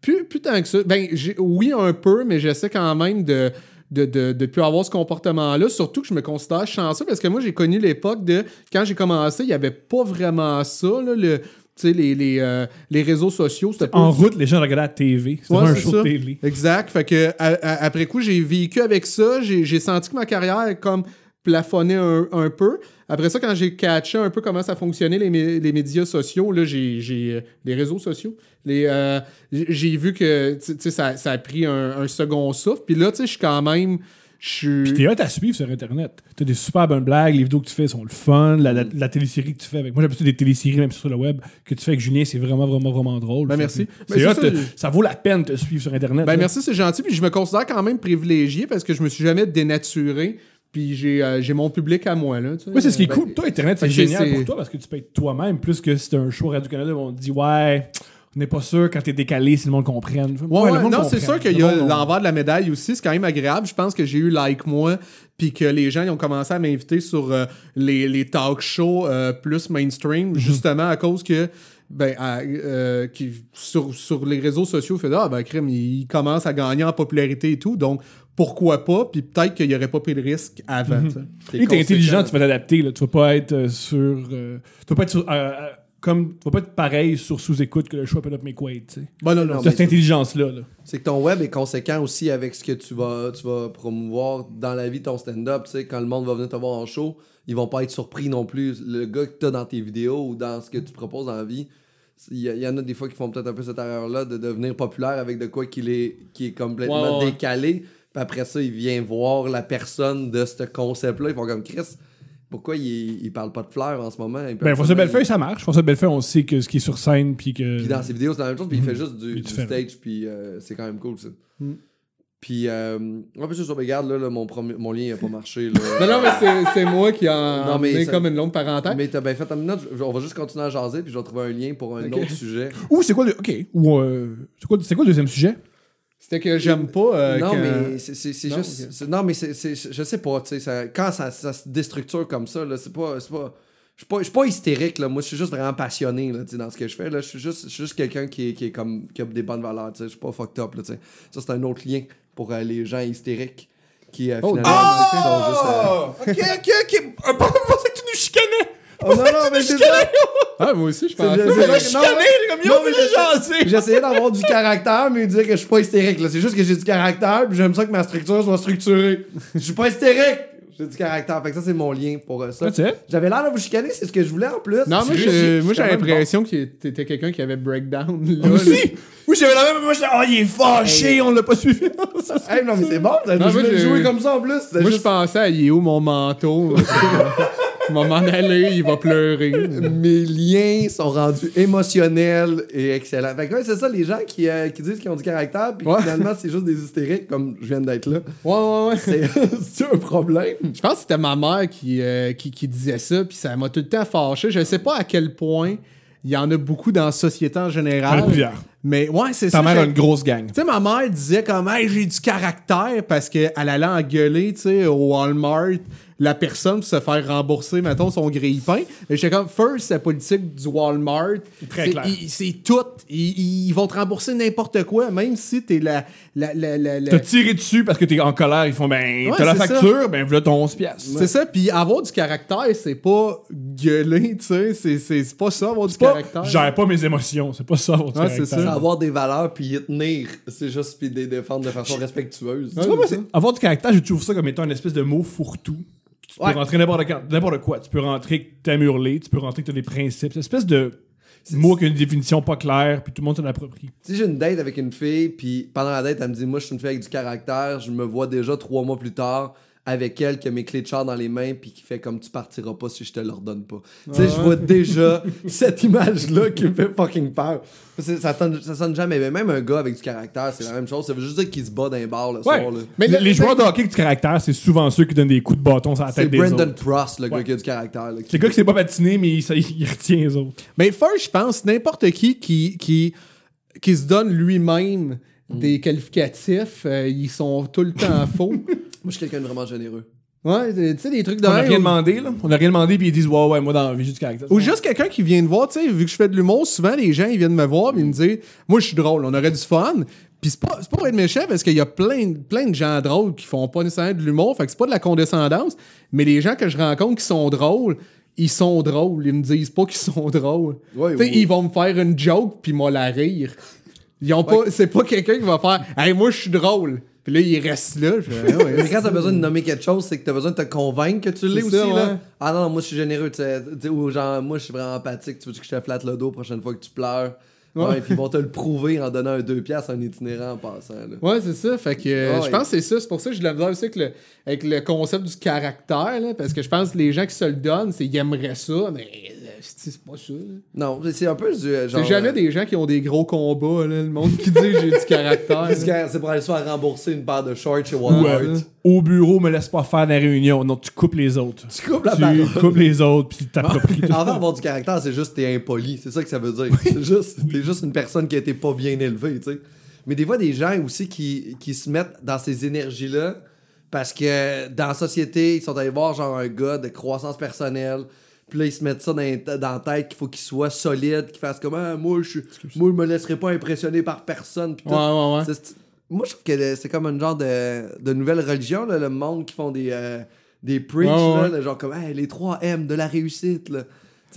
Speaker 3: Plus, plus tant que ça. Ben, oui, un peu, mais j'essaie quand même de de, de, de plus avoir ce comportement-là. Surtout que je me considère chanceux parce que moi, j'ai connu l'époque de quand j'ai commencé, il n'y avait pas vraiment ça, là, le, les, les, euh, les réseaux sociaux. Pas
Speaker 2: En route, les gens regardaient la TV. C'était
Speaker 3: Ouais,
Speaker 2: un show
Speaker 3: ça.
Speaker 2: de télé.
Speaker 3: Exact. Fait que à- à- après coup, j'ai vécu avec ça. J'ai senti que ma carrière comme plafonné un, un peu. Après ça, quand j'ai catché un peu comment ça fonctionnait, les, les médias sociaux, là, j'ai, euh, les réseaux sociaux, les, euh, j'ai vu que ça, ça a pris un, un second souffle. Puis là, tu sais, je suis quand même. Je.
Speaker 2: Puis t'es hot à suivre sur Internet. T'as des super bonnes blagues, les vidéos que tu fais sont le fun, la, la, la télésérie que tu fais avec. Moi, j'aime plutôt des téléséries, même sur le web, que tu fais avec Julien, c'est vraiment, vraiment, vraiment drôle.
Speaker 3: Ben, merci. Ben,
Speaker 2: hot,
Speaker 3: ça,
Speaker 2: ça vaut la peine de te suivre sur Internet.
Speaker 3: Ben
Speaker 2: là.
Speaker 3: merci, c'est gentil. Puis je me considère quand même privilégié parce que je me suis jamais dénaturé. Puis j'ai euh, mon public à moi. Là.
Speaker 2: Oui, c'est ce qui est
Speaker 3: Ben,
Speaker 2: cool. Toi, Internet, c'est génial pour toi parce que tu peux être toi-même plus que si t'as un show Radio-Canada où on te dit Ouais, On n'est pas sûr quand t'es décalé si le monde comprenne.
Speaker 3: Ouais, ouais,
Speaker 2: le monde
Speaker 3: non, c'est sûr qu'il y a l'envers de la médaille aussi. C'est quand même agréable. Je pense que j'ai eu like moi, puis que les gens ils ont commencé à m'inviter sur euh, les, les talk shows euh, plus
Speaker 2: Mhm.
Speaker 3: mainstream, justement à cause que. Ben, euh, qui, sur, sur les réseaux sociaux, fait Ah, ben, crime, il commence à gagner en popularité et tout, donc pourquoi pas, puis peut-être qu'il aurait pas pris le risque avant.
Speaker 2: Mhm.
Speaker 3: tu sais.
Speaker 2: Et t'es intelligent, tu vas t'adapter. là. Tu vas pas être euh, sur. euh, tu vas pas être sur. euh, euh, comme, tu vas pas être pareil sur sous-écoute que le choix Up Make Wait. tu sais.
Speaker 3: Bon, non, non,
Speaker 1: mais-
Speaker 2: cette intelligence-là. Là.
Speaker 1: C'est que ton web est conséquent aussi avec ce que tu vas, tu vas promouvoir dans la vie, ton stand-up. Tu sais, quand le monde va venir te voir en show, ils vont pas être surpris non plus. Le gars que tu as dans tes vidéos ou dans ce que tu proposes dans la vie, il y, en a des fois qui font peut-être un peu cette erreur-là de devenir populaire avec de quoi qu'il est, qui est complètement décalé. Puis après ça, il vient voir la personne de ce concept-là. Ils font comme Chris. Pourquoi il, il parle pas de fleurs en ce moment? Il
Speaker 2: Ben, François Bellefeuille, ça marche. François Bellefeuille, on sait que ce qui est sur scène, puis que.
Speaker 1: Puis dans ses vidéos, c'est la même chose, puis il
Speaker 2: Mhm.
Speaker 1: fait juste du, stage, puis euh, c'est quand même cool ça.
Speaker 3: Mhm.
Speaker 1: Puis, euh, en plus, sur regarde, là, là, mon, premier- mon lien n'a pas marché. Là.
Speaker 3: Non, non, mais c'est- moi qui en
Speaker 1: Non, mais
Speaker 3: ai
Speaker 1: ça-
Speaker 3: comme une longue parenthèse.
Speaker 1: Mais t'as bien fait ta minute, je- on va juste continuer à jaser, puis je vais trouver un lien pour un autre sujet.
Speaker 2: Ou c'est quoi le. Ok. Ou. euh, c'est quoi, c'est quoi le deuxième sujet?
Speaker 3: C'était que j'aime pas. euh,
Speaker 1: non,
Speaker 3: que-
Speaker 1: mais c'est c'est- c'est
Speaker 3: Non,
Speaker 1: juste. c'est- Non, mais c'est. Je sais pas, tu sais, quand ça, ça se déstructure comme ça, là, c'est pas. c'est pas je suis pas, je suis pas hystérique, là. Moi, je suis juste vraiment passionné, là, tu sais, dans ce que je fais, là. Je suis juste, je juste quelqu'un qui, qui, est comme, qui a des bonnes valeurs, tu sais. Je suis pas fucked up, là, tu sais. Ça, c'est un autre lien pour euh, les gens hystériques qui, euh,
Speaker 3: Oh,
Speaker 1: finalement,
Speaker 3: ah!
Speaker 1: sont juste. euh,
Speaker 2: ok, ok, ok. Pas pensé que tu nous chicanais.
Speaker 1: Oh non, non, mais c'est ça!
Speaker 3: Ah, moi aussi, je pense.
Speaker 1: C'est-
Speaker 2: nous
Speaker 1: Non, mais- non, mais
Speaker 2: mais
Speaker 1: je-
Speaker 2: jasé.
Speaker 1: J'essayais d'avoir du caractère, mais dire que je suis pas hystérique. là. C'est juste que j'ai du caractère, puis j'aime ça que ma structure soit structurée. Je suis pas hystérique! J'ai du caractère. Fait que ça, c'est mon lien pour euh, ça.
Speaker 2: It.
Speaker 1: J'avais l'air de vous chicaner, c'est ce que je voulais en plus.
Speaker 3: Non, moi, j'ai- moi, j'ai l'impression que t'étais quelqu'un qui avait breakdown. Là,
Speaker 2: aussi. Oui, j'avais la même. Moi, j'étais. Oh, il est fâché, on l'a pas suivi.
Speaker 1: Hey, non, mais c'est bon,
Speaker 3: moi,
Speaker 1: joué, comme ça en plus.
Speaker 3: Moi, je pensais à il est où mon manteau? M'en aller, il va pleurer.
Speaker 1: Mes liens sont rendus émotionnels et excellents. Fait que ouais, c'est ça, les gens qui, euh, qui disent qu'ils ont du caractère, puis
Speaker 3: Ouais.
Speaker 1: finalement, c'est juste des hystériques, comme je viens d'être là.
Speaker 3: Ouais, ouais, ouais.
Speaker 1: C'est c'est un problème.
Speaker 3: Je pense que c'était ma mère qui, euh, qui, qui disait ça, puis ça m'a tout le temps fâché. Je sais pas à quel point il y en a beaucoup dans la société en général.
Speaker 2: plusieurs.
Speaker 3: Mais ouais, c'est
Speaker 2: Ta
Speaker 3: ça.
Speaker 2: mère
Speaker 3: j'ai-
Speaker 2: a une grosse gang.
Speaker 3: Tu sais, ma mère disait comme, hey, j'ai du caractère parce qu'elle allait engueuler, tu sais, au Walmart, la personne pour se faire rembourser, mettons, son grille-pain. Mais j'étais comme, first, la politique du Walmart,
Speaker 2: Très
Speaker 3: c'est-
Speaker 2: clair.
Speaker 3: il- c'est tout. Ils, ils vont te rembourser n'importe quoi, même si t'es la. la, la, la, la-
Speaker 2: T'as tiré dessus parce que t'es en colère. Ils font, ben,
Speaker 3: Ouais,
Speaker 2: t'as la
Speaker 3: c'est ça.
Speaker 2: facture, ben, voilà ton 11 piastres.
Speaker 3: C'est ça, puis avoir du caractère, c'est pas gueuler, tu sais, c'est- c'est c'est pas ça, avoir du
Speaker 2: Pas,
Speaker 3: caractère.
Speaker 2: gère pas mes émotions. C'est pas ça, votre
Speaker 3: Ouais, c'est
Speaker 2: caractère.
Speaker 3: ça.
Speaker 1: C'est avoir des valeurs puis y tenir. C'est juste puis les défendre de façon respectueuse.
Speaker 3: Ouais.
Speaker 2: Tu vois, moi, avoir du caractère, je trouve ça comme étant une espèce de mot fourre-tout. Tu peux
Speaker 1: Ouais.
Speaker 2: rentrer n'importe quoi. Tu peux rentrer que t'aimes hurler, tu peux rentrer que t'as des principes. C'est une espèce de mot qui a une définition pas claire, puis tout le monde s'en approprie.
Speaker 1: Si j'ai une date avec une fille, puis pendant la date, elle me dit Moi, je suis une fille avec du caractère, je me vois déjà trois mois plus tard avec elle qui a mes clés de char dans les mains, puis qui fait comme tu partiras pas si je te leur donne pas. Tu sais, je vois déjà cette image-là qui me fait fucking peur. Ça, sonne, ça sonne jamais. Mais même un gars avec du caractère, c'est la même chose. Ça veut juste dire qu'il se bat dans les bars le
Speaker 2: Ouais.
Speaker 1: soir. là.
Speaker 3: Mais
Speaker 2: les
Speaker 3: le-
Speaker 2: les
Speaker 3: le-
Speaker 2: joueurs de hockey avec du caractère, c'est souvent ceux qui donnent des coups de bâton sur la
Speaker 1: C'est
Speaker 2: tête des
Speaker 1: Brendan
Speaker 2: autres.
Speaker 1: Prost, le gars qui a du caractère. là, qui-
Speaker 2: C'est le gars qui sait pas patiner, mais il, ça- il retient les autres.
Speaker 3: Mais first, je pense, n'importe qui qui, qui qui se donne lui-même
Speaker 1: Mm.
Speaker 3: des qualificatifs, euh, ils sont tout le temps faux.
Speaker 1: Moi, je suis quelqu'un de vraiment généreux.
Speaker 3: Ouais, tu sais, des trucs de
Speaker 2: On a
Speaker 3: même,
Speaker 2: rien
Speaker 3: ou-
Speaker 2: demandé, là. On a rien demandé, puis ils disent, ouais, ouais, moi, dans la vie, j'ai du caractère.
Speaker 3: Ou juste quelqu'un qui vient de voir, tu sais, vu que je fais de l'humour, souvent les gens ils viennent me voir et ils me disent Moi je suis drôle, on aurait du fun. Puis c'est pas, c'est pas pour être méchant parce qu'il y a plein, plein de gens drôles qui font pas nécessairement de l'humour, fait que c'est pas de la condescendance, mais les gens que je rencontre qui sont drôles, ils sont drôles, ils me disent pas qu'ils sont drôles.
Speaker 1: Ouais,
Speaker 3: tu sais,
Speaker 1: ouais.
Speaker 3: ils vont me faire une joke puis moi la rire. Ils ont pas, c'est pas quelqu'un qui va faire Hey, moi je suis drôle. Puis là, il reste là. Je Ah ouais,
Speaker 1: Mais quand t'as besoin de nommer quelque chose, c'est que t'as besoin de te convaincre que tu l'es aussi.
Speaker 3: ça,
Speaker 1: là. Ah non, moi je suis généreux. Ou genre, moi je suis vraiment empathique. Tu veux que je te flatte le dos la prochaine fois que tu pleures? Ouais,
Speaker 3: Ouais.
Speaker 1: puis ils vont te le prouver en donnant un 2 piastres à un itinérant en passant. Là.
Speaker 3: Ouais, c'est ça. Fait que euh,
Speaker 1: Ouais.
Speaker 3: je pense que c'est ça. C'est pour ça que je l'ai aussi avec le, avec le concept du caractère. là, parce que je pense que les gens qui se le donnent, c'est ils aimeraient ça, mais c'est pas ça. là.
Speaker 1: Non, c'est un peu du euh, genre.
Speaker 3: C'est jamais des gens qui ont des gros combats, là, le monde qui dit j'ai du caractère.
Speaker 1: C'est pour aller se faire rembourser une paire de shorts chez Walmart.
Speaker 2: euh, au bureau, me laisse pas faire la réunion. Non, tu coupes les autres.
Speaker 1: Tu coupes la
Speaker 2: Tu
Speaker 1: parole.
Speaker 2: coupes les autres, puis tu t'appropries tout
Speaker 1: En fait, avoir du caractère, c'est juste t'es impoli. C'est ça que ça veut dire. C'est juste, t'es juste une personne qui a été pas bien élevée, tu sais. Mais des fois, des gens aussi qui, qui se mettent dans ces énergies-là parce que dans la société, ils sont allés voir genre un gars de croissance personnelle. Puis là, ils se mettent ça dans, dans la tête qu'il faut qu'il soit solide, qu'il fasse comme ah, moi, je, moi, je me laisserai pas impressionner par personne. tout.
Speaker 3: Ouais, ouais, ouais.
Speaker 1: C'est- Moi, je trouve que c'est comme un genre de, de nouvelle religion, là, le monde qui font des, euh, des preach,
Speaker 3: Ouais,
Speaker 1: là, genre comme Hey, les 3 M de la réussite. Là.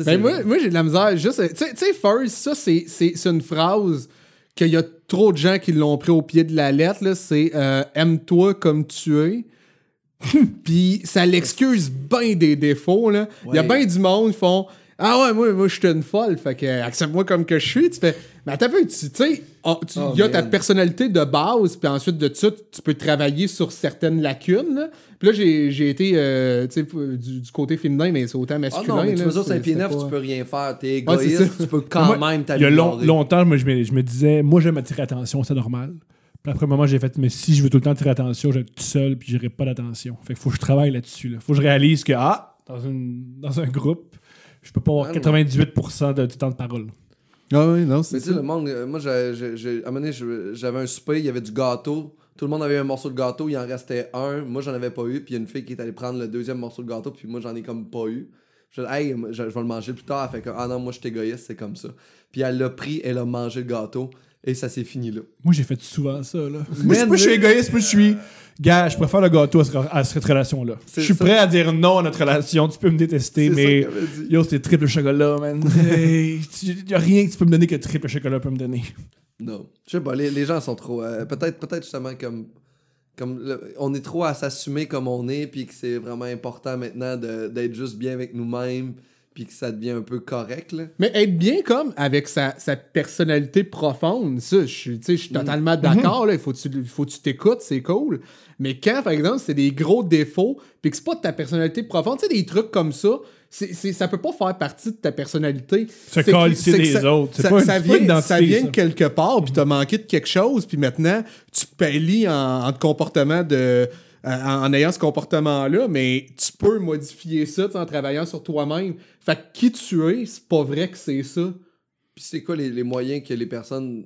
Speaker 3: Ben moi, moi j'ai de la misère. Juste, tu sais- tu sais, first, ça, c'est, c'est, c'est une phrase qu'il y a trop de gens qui l'ont pris au pied de la lettre. Là, c'est euh, aime-toi comme tu es. Puis ça l'excuse bien des défauts. Là. Il y a bien du monde qui font Ah ouais, moi, moi je suis une folle. Fait que accepte-moi comme que je suis. Tu fais Mais attends tu sais, on- tu- il
Speaker 1: Oh,
Speaker 3: y a ta personnalité de base. Puis ensuite de ça, tu peux travailler sur certaines lacunes. là. Puis là, j'ai, j'ai été euh, tu sais, du, du côté féminin, mais c'est autant
Speaker 1: Ah
Speaker 3: masculin.
Speaker 1: non, mais tu
Speaker 3: là,
Speaker 1: mesures
Speaker 3: c'est-
Speaker 1: 5 pieds
Speaker 3: c'est
Speaker 1: 9,
Speaker 3: pas-
Speaker 1: tu peux rien faire. T'es égoïste, tu peux quand
Speaker 2: Moi,
Speaker 1: même
Speaker 2: Il y a long-
Speaker 1: t'améliorer.
Speaker 2: longtemps, moi, je me, je me disais, moi, j'aime attirer attention, c'est normal. Puis après un moment, j'ai fait, mais si je veux tout le temps attirer attention, je vais être tout seul, puis j'aurai pas d'attention. Fait qu'il faut que je travaille là-dessus. Là. Faut que je réalise que, ah, dans, une, dans un groupe, je peux pas avoir
Speaker 1: Ah, non.
Speaker 2: 98% de- du temps de parole.
Speaker 3: Ah oui, non, c'est
Speaker 1: Mais tu sais, le monde, euh, moi, j'ai- j'ai- j'ai- à un moment donné, je- j'avais un souper, il y avait du gâteau. Tout le monde avait un morceau de gâteau, il en restait un. Moi, j'en avais pas eu. Puis il y a une fille qui est allée prendre le deuxième morceau de gâteau, puis moi, j'en ai comme pas eu. Je dis, hey, je vais le manger plus tard. Elle fait que, ah non, moi, je suis égoïste, c'est comme ça. Puis elle l'a pris, elle a mangé le gâteau, et ça s'est fini là.
Speaker 2: Moi, j'ai fait souvent ça. Là. Moi, je- moi, je suis égoïste, moi, je suis. Gars, je préfère le gâteau à, ce- à cette relation-là. Je suis prêt à dire non à notre relation. Tu peux me détester, mais. Yo, c'est triple chocolat, man. Hey, tu- y a rien que tu peux me donner que triple chocolat peut me donner.
Speaker 1: Non. Je sais pas, les, les gens sont trop. euh, peut-être peut justement comme. comme le- on est trop à s'assumer comme on est, puis que c'est vraiment important maintenant d'être juste bien avec nous-mêmes, puis que ça devient un peu correct. Là.
Speaker 3: Mais être bien comme avec sa, sa personnalité profonde, ça, je suis tu sais, je suis
Speaker 1: Mm.
Speaker 3: totalement d'accord. là. Il faut que tu il faut tu t'écoutes, c'est cool. Mais quand, par exemple, c'est des gros défauts, puis que c'est pas de ta personnalité profonde, tu sais, des trucs comme ça, c'est, c'est- ça peut pas faire partie de ta personnalité.
Speaker 2: Se
Speaker 3: que
Speaker 2: des
Speaker 3: ça-
Speaker 2: autres? C'est
Speaker 3: Ça,
Speaker 2: pas
Speaker 3: vient,
Speaker 2: une identité,
Speaker 3: ça vient
Speaker 2: ça.
Speaker 3: de quelque part, puis t'as manqué de quelque chose, puis maintenant, tu pallies en, en te comportement de. En, en ayant ce comportement-là, mais tu peux modifier ça en travaillant sur toi-même. Fait que qui tu es, c'est pas vrai que c'est ça.
Speaker 1: Puis c'est quoi les, les moyens que les personnes,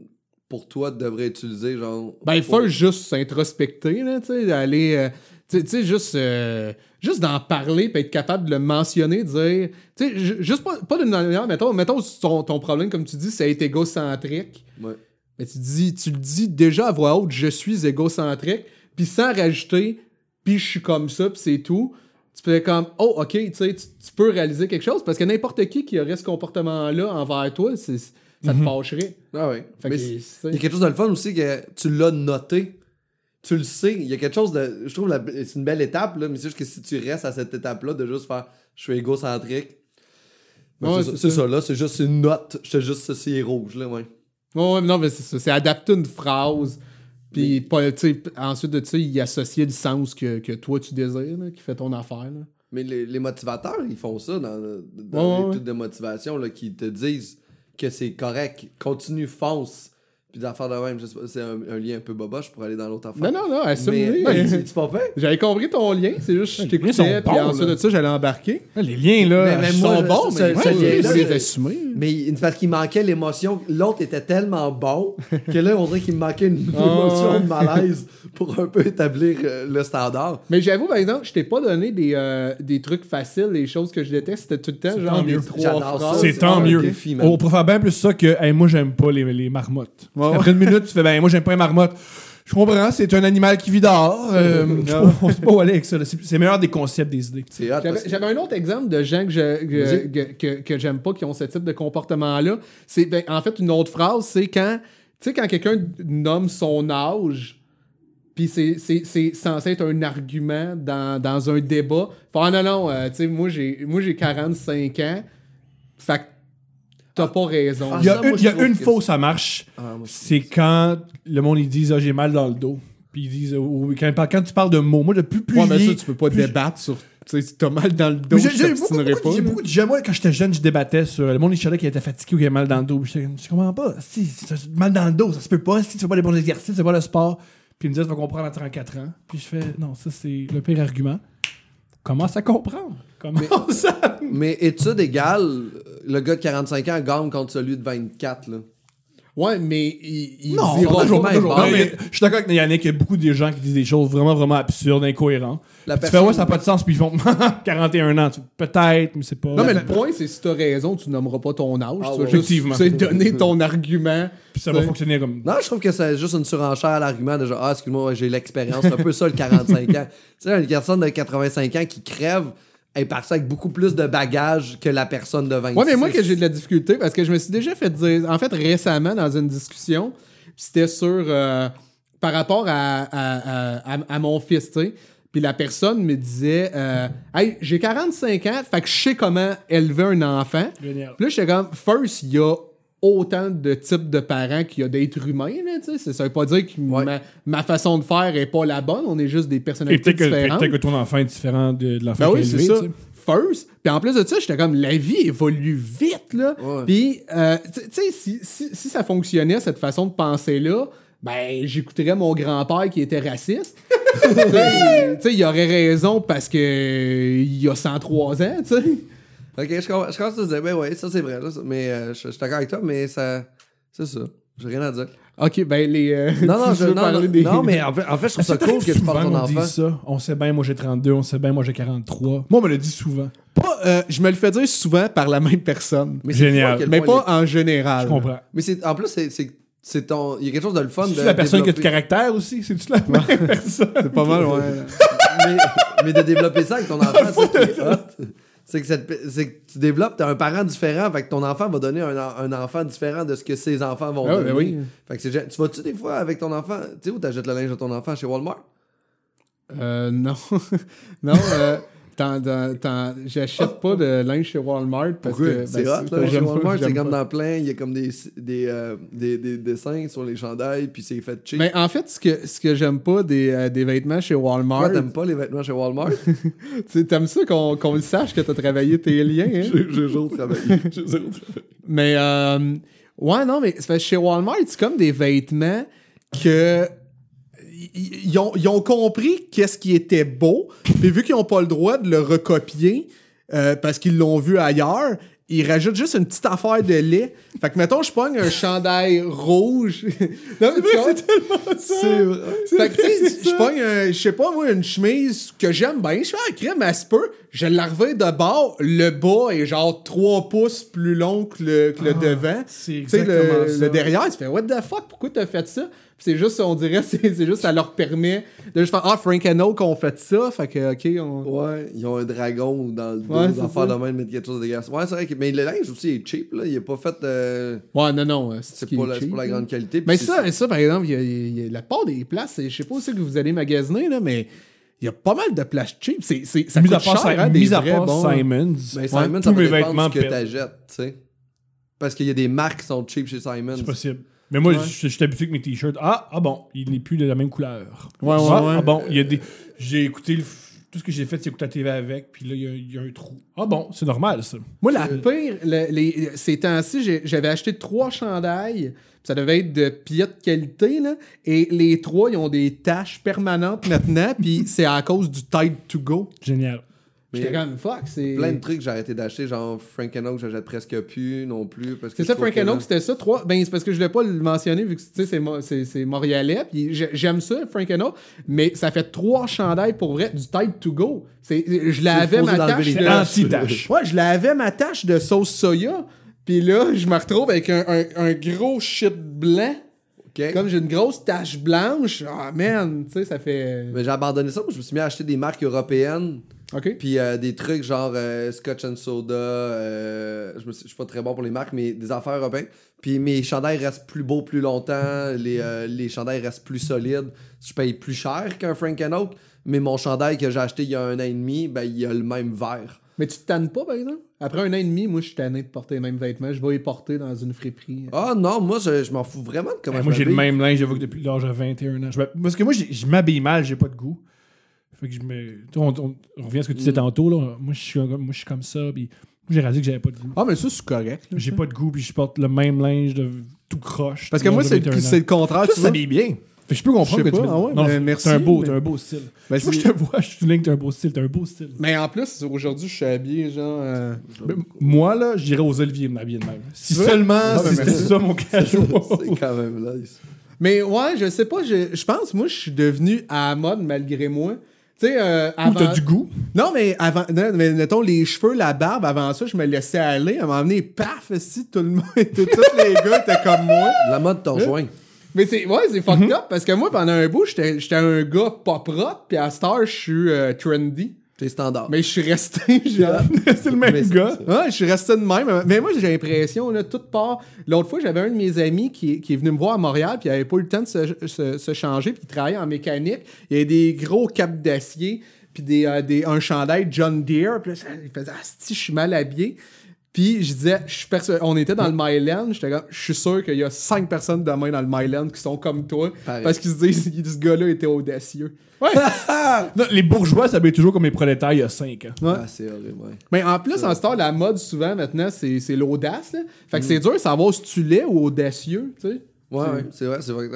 Speaker 1: pour toi, devraient utiliser, genre...
Speaker 3: Ben, il faut juste s'introspecter, là, tu sais, d'aller. euh, tu sais- juste, euh, juste d'en parler, puis être capable de le mentionner, dire. Tu sais, ju- juste pas, pas d'une manière, mettons, mettons ton, ton problème, comme tu dis, c'est être égocentrique.
Speaker 1: Ouais.
Speaker 3: Mais tu, dis, tu le dis déjà à voix haute, je suis égocentrique, puis sans rajouter, puis je suis comme ça, puis c'est tout. Tu fais comme, oh, ok, tu sais, tu tu peux réaliser quelque chose, parce que n'importe qui qui aurait ce comportement-là envers toi, c'est- ça te fâcherait.
Speaker 1: Ah.
Speaker 3: Fait
Speaker 1: Mais
Speaker 3: que,
Speaker 1: il y a quelque chose de le fun aussi que tu l'as noté. Tu le sais. Il y a quelque chose de. Je trouve la- c'est une belle étape, là, mais c'est juste que si tu restes à cette étape-là de juste faire je suis égocentrique. ben,
Speaker 3: Ouais,
Speaker 1: c'est ça, là, c'est juste une note. Je te juste ça, c'est rouge, là, ouais.
Speaker 3: Ouais, ouais, non, mais c'est ça. C'est adapter une phrase. Puis, pas, ensuite de ça, y associer le sens que, que toi tu désires, là, qui fait ton affaire. Là.
Speaker 1: Mais les, les motivateurs, ils font ça dans, dans
Speaker 3: Ouais,
Speaker 1: les
Speaker 3: ouais,
Speaker 1: trucs de motivation, là, qui te disent que c'est correct. Continue, fonce. Puis d'affaires de même, je sais pas, c'est un, un lien un peu boboche pour aller dans l'autre affaire.
Speaker 3: Non, non, non, assume-le.
Speaker 1: Tu, tu pas fait?
Speaker 3: J'avais compris ton lien, c'est juste que je t'écoutais, puis
Speaker 2: bons,
Speaker 3: ensuite
Speaker 2: là.
Speaker 3: de ça, j'allais embarquer.
Speaker 2: Les liens, là,
Speaker 1: Mais- mais moi,
Speaker 2: sont
Speaker 1: je-
Speaker 2: bons, mais
Speaker 1: ça-
Speaker 2: ouais, c'est-
Speaker 3: les assumer.
Speaker 1: Mais il- parce qu'il manquait l'émotion. L'autre était tellement bon que là, on dirait qu'il me manquait une
Speaker 3: Ah,
Speaker 1: émotion de malaise pour un peu établir euh, le standard.
Speaker 3: Mais j'avoue, par exemple, je t'ai pas donné des, euh, des trucs faciles, les choses que je déteste. C'était tout le temps
Speaker 2: C'est
Speaker 3: genre
Speaker 2: tant
Speaker 3: des
Speaker 2: mieux.
Speaker 3: trois
Speaker 1: J'adore ça.
Speaker 3: phrases.
Speaker 2: C'est tant
Speaker 1: un
Speaker 2: mieux. On préfère bien plus ça que moi j'aime pas les, les marmottes.
Speaker 3: Ouais,
Speaker 2: Après une minute, tu fais ben moi j'aime pas les marmottes. Je comprends, c'est un animal qui vit dehors. Euh, je sais pas- on sait pas où aller avec ça. C'est meilleur des concepts, des idées.
Speaker 3: J'avais un autre exemple de gens que je que, que, que- que j'aime pas qui ont ce type de comportement-là. C'est ben, en fait une autre phrase, c'est quand tu sais quand quelqu'un nomme son âge, puis c'est- c'est c'est censé être un argument dans, dans un débat. Fait, ah non non, euh, tu sais moi j'ai moi j'ai 45 ans, fait que t'as pas raison.
Speaker 1: Ah,
Speaker 2: Il y a
Speaker 1: ça,
Speaker 2: une,
Speaker 1: moi,
Speaker 2: il y a
Speaker 1: je trouve
Speaker 2: une
Speaker 1: que
Speaker 2: fois où ça marche,
Speaker 1: Ah, moi, je-
Speaker 2: c'est quand le monde ils dit ah, j'ai mal dans le dos. Puis ils disent, ou- quand, quand tu parles de mots, moi, le plus plus
Speaker 3: Ouais, mais ça, tu peux pas
Speaker 2: plus-
Speaker 3: débattre sur. Tu sais, si t'as mal dans le dos,
Speaker 2: Mais j'ai-
Speaker 3: je
Speaker 2: j'ai beaucoup,
Speaker 3: t'obstinerai
Speaker 2: beaucoup,
Speaker 3: pas.
Speaker 2: j'ai beaucoup de gens. Moi, quand j'étais jeune, je débattais sur le monde, il chialait qui était fatigué ou qui avait mal dans le dos. Puis j'étais comme, je comprends pas? Si, ça- mal dans le dos, ça se peut pas. Si tu fais pas les bons exercices, c'est pas le sport. Puis il me disait, tu vas comprendre à 34 ans. Puis je fais, non, ça, c'est le pire argument. Commence à comprendre? Commence à.
Speaker 1: Mais études égales, le gars de 45 ans gagne contre celui de 24. Là.
Speaker 3: Ouais, mais il, il
Speaker 2: Non,
Speaker 3: dira
Speaker 1: toujours-
Speaker 3: pas-
Speaker 1: toujours-
Speaker 2: Non,
Speaker 1: Non,
Speaker 2: mais je suis d'accord avec Yannick, il y a beaucoup de gens qui disent des choses vraiment, vraiment absurdes, incohérentes.
Speaker 1: La
Speaker 2: tu fais, ouais, ça n'a pas de sens, puis ils font 41 ans. Peut-être, mais c'est pas.
Speaker 3: Non, mais le point, c'est si t'as raison, tu nommeras pas ton âge.
Speaker 1: Ah
Speaker 3: tu vas
Speaker 1: ouais.
Speaker 3: juste
Speaker 2: Effectivement.
Speaker 3: tu sais, donner ton argument.
Speaker 2: Puis ça va fonctionner comme.
Speaker 1: Non, je trouve que c'est juste une surenchère à l'argument de genre, ah, excuse-moi, j'ai l'expérience. C'est un peu ça, le 45 ans. Tu sais, une personne de 85 ans qui crève est partie avec beaucoup plus de bagages que la personne de 26.
Speaker 3: Ouais, mais moi, que j'ai de la difficulté, parce que je me suis déjà fait dire, en fait, récemment, dans une discussion, c'était sur. euh, par rapport à, à, à- à- à mon fils, tu sais. Puis la personne me disait, euh, hey, j'ai 45 ans, fait que je sais comment élever un enfant.
Speaker 2: Génial.
Speaker 3: Puis là, j'étais comme, first, il y a autant de types de parents qu'il y a d'êtres humains, là, tu sais. Ça veut pas dire que
Speaker 1: Ouais.
Speaker 3: ma, ma façon de faire est pas la bonne, on est juste des
Speaker 2: Et
Speaker 3: personnalités
Speaker 2: peut-être que,
Speaker 3: différentes.
Speaker 2: peut-être que ton enfant est différent de, de l'enfant
Speaker 3: Ben
Speaker 2: qui
Speaker 3: oui,
Speaker 2: est
Speaker 3: c'est ça. First. Puis en plus de ça, j'étais comme, la vie évolue vite, là.
Speaker 1: Ouais.
Speaker 3: Puis, euh, tu sais, si, si, si ça fonctionnait, cette façon de penser-là, ben, j'écouterais mon grand-père qui était raciste. Tu sais, il aurait raison parce que il a 103 ans, tu sais.
Speaker 1: Ok, je commence, je à te dire, ben ouais, ça c'est vrai, là, mais euh, je je suis d'accord avec toi, mais ça. C'est ça. J'ai rien à dire.
Speaker 3: Ok, ben, les. euh,
Speaker 1: Non, non, je, non,
Speaker 3: parler
Speaker 1: non,
Speaker 3: des-
Speaker 1: non, mais en fait, en fait je trouve ça cool que tu parles de ton
Speaker 2: souvent, on
Speaker 1: enfant.
Speaker 2: dit ça? On sait bien, moi j'ai 32, on sait bien, moi j'ai 43. Moi, on me le dit souvent.
Speaker 3: Pas, euh, je me le fais dire souvent par la même personne.
Speaker 1: Mais
Speaker 2: Génial.
Speaker 3: Mais pas en général.
Speaker 2: Je comprends.
Speaker 1: Mais c'est, en plus, c'est, c'est, c'est ton. Il y a quelque chose de le fun de.
Speaker 2: C'est la personne qui a du caractère aussi? C'est-tu la même personne?
Speaker 3: C'est pas mal, ouais.
Speaker 1: mais, mais de développer ça avec ton enfant, c'est hot. C'est que, que tu développes, t'as un parent différent, fait que ton enfant va donner un, un enfant différent de ce que ses enfants vont
Speaker 3: Ah
Speaker 1: donner.
Speaker 3: ben oui.
Speaker 1: Fait que tu vas-tu des fois avec ton enfant, tu sais où t'achètes le linge de ton enfant chez Walmart?
Speaker 3: Euh, non. non, euh, j'achète pas de linge chez Walmart parce que.
Speaker 1: c'est
Speaker 3: ben,
Speaker 1: chez Walmart, c'est comme dans plein, il y a comme des, des, euh, des, des dessins sur les chandails, puis c'est fait cheap.
Speaker 3: Mais en fait, ce que, ce que j'aime pas des, euh, des vêtements chez Walmart,
Speaker 1: Toi, t'aimes pas les vêtements chez Walmart?
Speaker 3: tu t'aimes ça qu'on le sache que t'as travaillé tes liens, hein?
Speaker 1: J'ai toujours travaillé.
Speaker 3: Mais, euh, ouais, non, mais chez Walmart, c'est comme des vêtements que. Ils ont, ils ont compris qu'est-ce qui était beau, puis vu qu'ils n'ont pas le droit de le recopier euh, parce qu'ils l'ont vu ailleurs, ils rajoutent juste une petite affaire de lait. Fait que, mettons, je pogne un chandail rouge. non, mais?
Speaker 1: C'est vrai.
Speaker 3: Fait que, tu sais, je pogne, je sais pas, moi, une chemise que j'aime bien. Je fais, ah, crème, elle se peut. Je la revais de bord. Le bas est genre 3 pouces plus long que le, que le devant.
Speaker 2: c'est exactement
Speaker 3: le,
Speaker 2: ça.
Speaker 3: le derrière, tu fais, what the fuck, pourquoi t'as fait ça? C'est juste, on dirait, c'est c'est juste, ça leur permet de juste faire, ah, Frank and Oak ont fait ça. Fait que, ok, on.
Speaker 1: Ouais, ils ont un dragon dans le dos, des
Speaker 3: c'est
Speaker 1: affaires de même, mettre quelque chose de dégueulasse. Ouais, c'est vrai que. Mais le linge aussi est cheap, là. Il est pas fait. euh,
Speaker 3: Ouais, non, non, euh,
Speaker 1: c'est pas,
Speaker 3: est
Speaker 1: la- grande qualité.
Speaker 3: Mais ça, ça, par exemple, il y a, il y a la part des places, je sais pas où c'est que vous allez magasiner, là, mais il y a pas mal de places cheap. C'est, c'est, ça
Speaker 2: mis
Speaker 3: coûte
Speaker 2: à part,
Speaker 3: cher, hein, des
Speaker 2: mis à part
Speaker 3: bons-
Speaker 2: Simons,
Speaker 1: Ben, Simon,
Speaker 2: ouais,
Speaker 1: ça
Speaker 2: mes
Speaker 1: dépendre
Speaker 2: vêtements
Speaker 1: de ce que tu sais. Parce qu'il y a des marques qui sont cheap chez Simon.
Speaker 2: C'est possible. Mais moi,
Speaker 3: Ouais.
Speaker 2: je je suis habitué avec mes t-shirts. Ah, ah bon, il n'est plus de la même couleur.
Speaker 3: Ouais, ouais,
Speaker 2: ah,
Speaker 3: ouais.
Speaker 2: ah bon, il y a des. J'ai écouté le tout ce que j'ai fait, c'est écouter la TV avec, puis là, il y a- il y, a un trou. Ah bon, c'est normal, ça.
Speaker 3: Moi, la pire, le- les, ces temps-ci, j'avais acheté trois chandails. Ça devait être de piètre qualité, là. Et les trois, ils ont des taches permanentes maintenant. Puis c'est à cause du Tide to Go.
Speaker 2: Génial.
Speaker 3: J'étais comme, fuck, c'est.
Speaker 1: plein de trucs que j'ai arrêté d'acheter, genre Frank Oak, j'achète presque plus non plus. parce que
Speaker 3: C'est ça, Frank Oak, c'était ça. Trois... Ben, c'est parce que je voulais pas le mentionner vu que tu sais, c'est, mo- c'est, c'est montréalais. Puis j'aime ça, Frank Oak. Mais ça fait trois chandails pour vrai du Tide to Go. C'est... Je l'avais ma tâche.
Speaker 2: anti-tache.
Speaker 3: Ouais, je l'avais ma tâche de sauce soya. Puis là, je me retrouve avec un, un- un gros shit blanc. Comme j'ai une grosse tache blanche. Ah, man, tu sais, ça fait.
Speaker 1: Mais j'ai abandonné ça, moi je me suis mis à acheter des marques européennes.
Speaker 3: Ok.
Speaker 1: Puis euh, des trucs genre euh, Scotch and Soda, euh, je, me suis, je suis pas très bon pour les marques, mais des affaires européennes. Puis mes chandails restent plus beaux plus longtemps, les, euh, les chandails restent plus solides. Je paye plus cher qu'un Frank Oak, mais mon chandail que j'ai acheté il y a un an et demi, ben, il a le même verre.
Speaker 3: Mais tu te tannes pas, par exemple? Après un an et demi, moi, je suis tanné de porter les mêmes vêtements. Je vais les porter dans une friperie.
Speaker 1: Ah non, moi, je, je m'en fous vraiment de comment
Speaker 2: Ouais,
Speaker 1: je
Speaker 2: moi, j'ai le même linge, j'avoue que depuis l'âge de 21 ans. Je Parce que moi, je m'habille mal, j'ai pas de goût. Fait que je me. On, on- on revient à ce que tu
Speaker 1: Mm.
Speaker 2: disais tantôt, là. Moi, je suis, comme- moi, je suis comme ça, puis j'ai réalisé que j'avais pas de goût.
Speaker 3: Ah, mais ça, c'est correct.
Speaker 2: J'ai pas de goût, puis je porte le même linge de tout croche.
Speaker 3: Parce que moi, c'est c'est le contraire.
Speaker 2: Ça
Speaker 3: tu vois.
Speaker 2: s'habille bien. Fait que je peux comprendre
Speaker 3: Je sais
Speaker 2: que tu
Speaker 3: pas,
Speaker 2: mets-
Speaker 3: ah ouais,
Speaker 2: non,
Speaker 3: mais merci,
Speaker 2: T'as un beau,
Speaker 3: mais-
Speaker 2: un beau style.
Speaker 3: Ben,
Speaker 2: Moi, je te vois, je souligne que t'as un beau style, t'as un beau style.
Speaker 3: Mais en plus, aujourd'hui, je suis habillé, genre. euh,
Speaker 2: Mais Moi, là, j'irais aux Oliviers m'habiller de même. Si seulement
Speaker 3: Ah, ben,
Speaker 2: si c'était ça mon casual.
Speaker 1: C'est quand même nice.
Speaker 3: Mais ouais, je sais pas, je, je pense, moi, je suis devenu à la mode malgré moi. Tu sais, euh, avant...
Speaker 2: t'as du goût?
Speaker 3: Non, mais avant, non, mais mettons les cheveux, la barbe, avant ça, je me laissais aller. À un moment donné, paf, si tout le monde, était- tous les gars étaient comme moi.
Speaker 1: La mode t'en joint.
Speaker 3: Mais c'est, ouais, c'est fucked up parce que moi, pendant un bout, j'étais, j'étais un gars pas propre, puis à Star, je suis euh, trendy.
Speaker 1: T'es standard.
Speaker 3: Mais je suis resté, genre.
Speaker 2: c'est le même
Speaker 1: Mais c'est
Speaker 2: gars.
Speaker 3: Ouais, je suis resté de même. Mais moi, j'ai l'impression, là, toute part. L'autre fois, j'avais un de mes amis qui, qui est venu me voir à Montréal, puis il avait pas eu le temps de se, se- se changer, puis il travaillait en mécanique. Il y avait des gros caps d'acier, puis des, euh, des, un chandail John Deere. Puis là, il faisait, ah, si, je suis mal habillé. Puis je disais, je suis on était dans le Myland, j'étais comme, je suis sûr qu'il y a cinq personnes demain dans le Myland qui sont comme toi,
Speaker 1: Pareil.
Speaker 3: parce qu'ils se disent, ce gars-là était audacieux.
Speaker 2: Ouais. Non, les bourgeois s'habillent toujours comme les prolétaires il y a 5 ans.
Speaker 3: Ouais.
Speaker 1: Ah, c'est horrible, ouais.
Speaker 3: Mais en plus, en star, la mode, souvent, maintenant, c'est l'audace. là. Fait que
Speaker 1: Mm.
Speaker 3: c'est dur de savoir si tu l'es ou audacieux, tu sais.
Speaker 1: Ouais,
Speaker 3: C'est-
Speaker 1: ouais, c'est vrai, c'est vrai.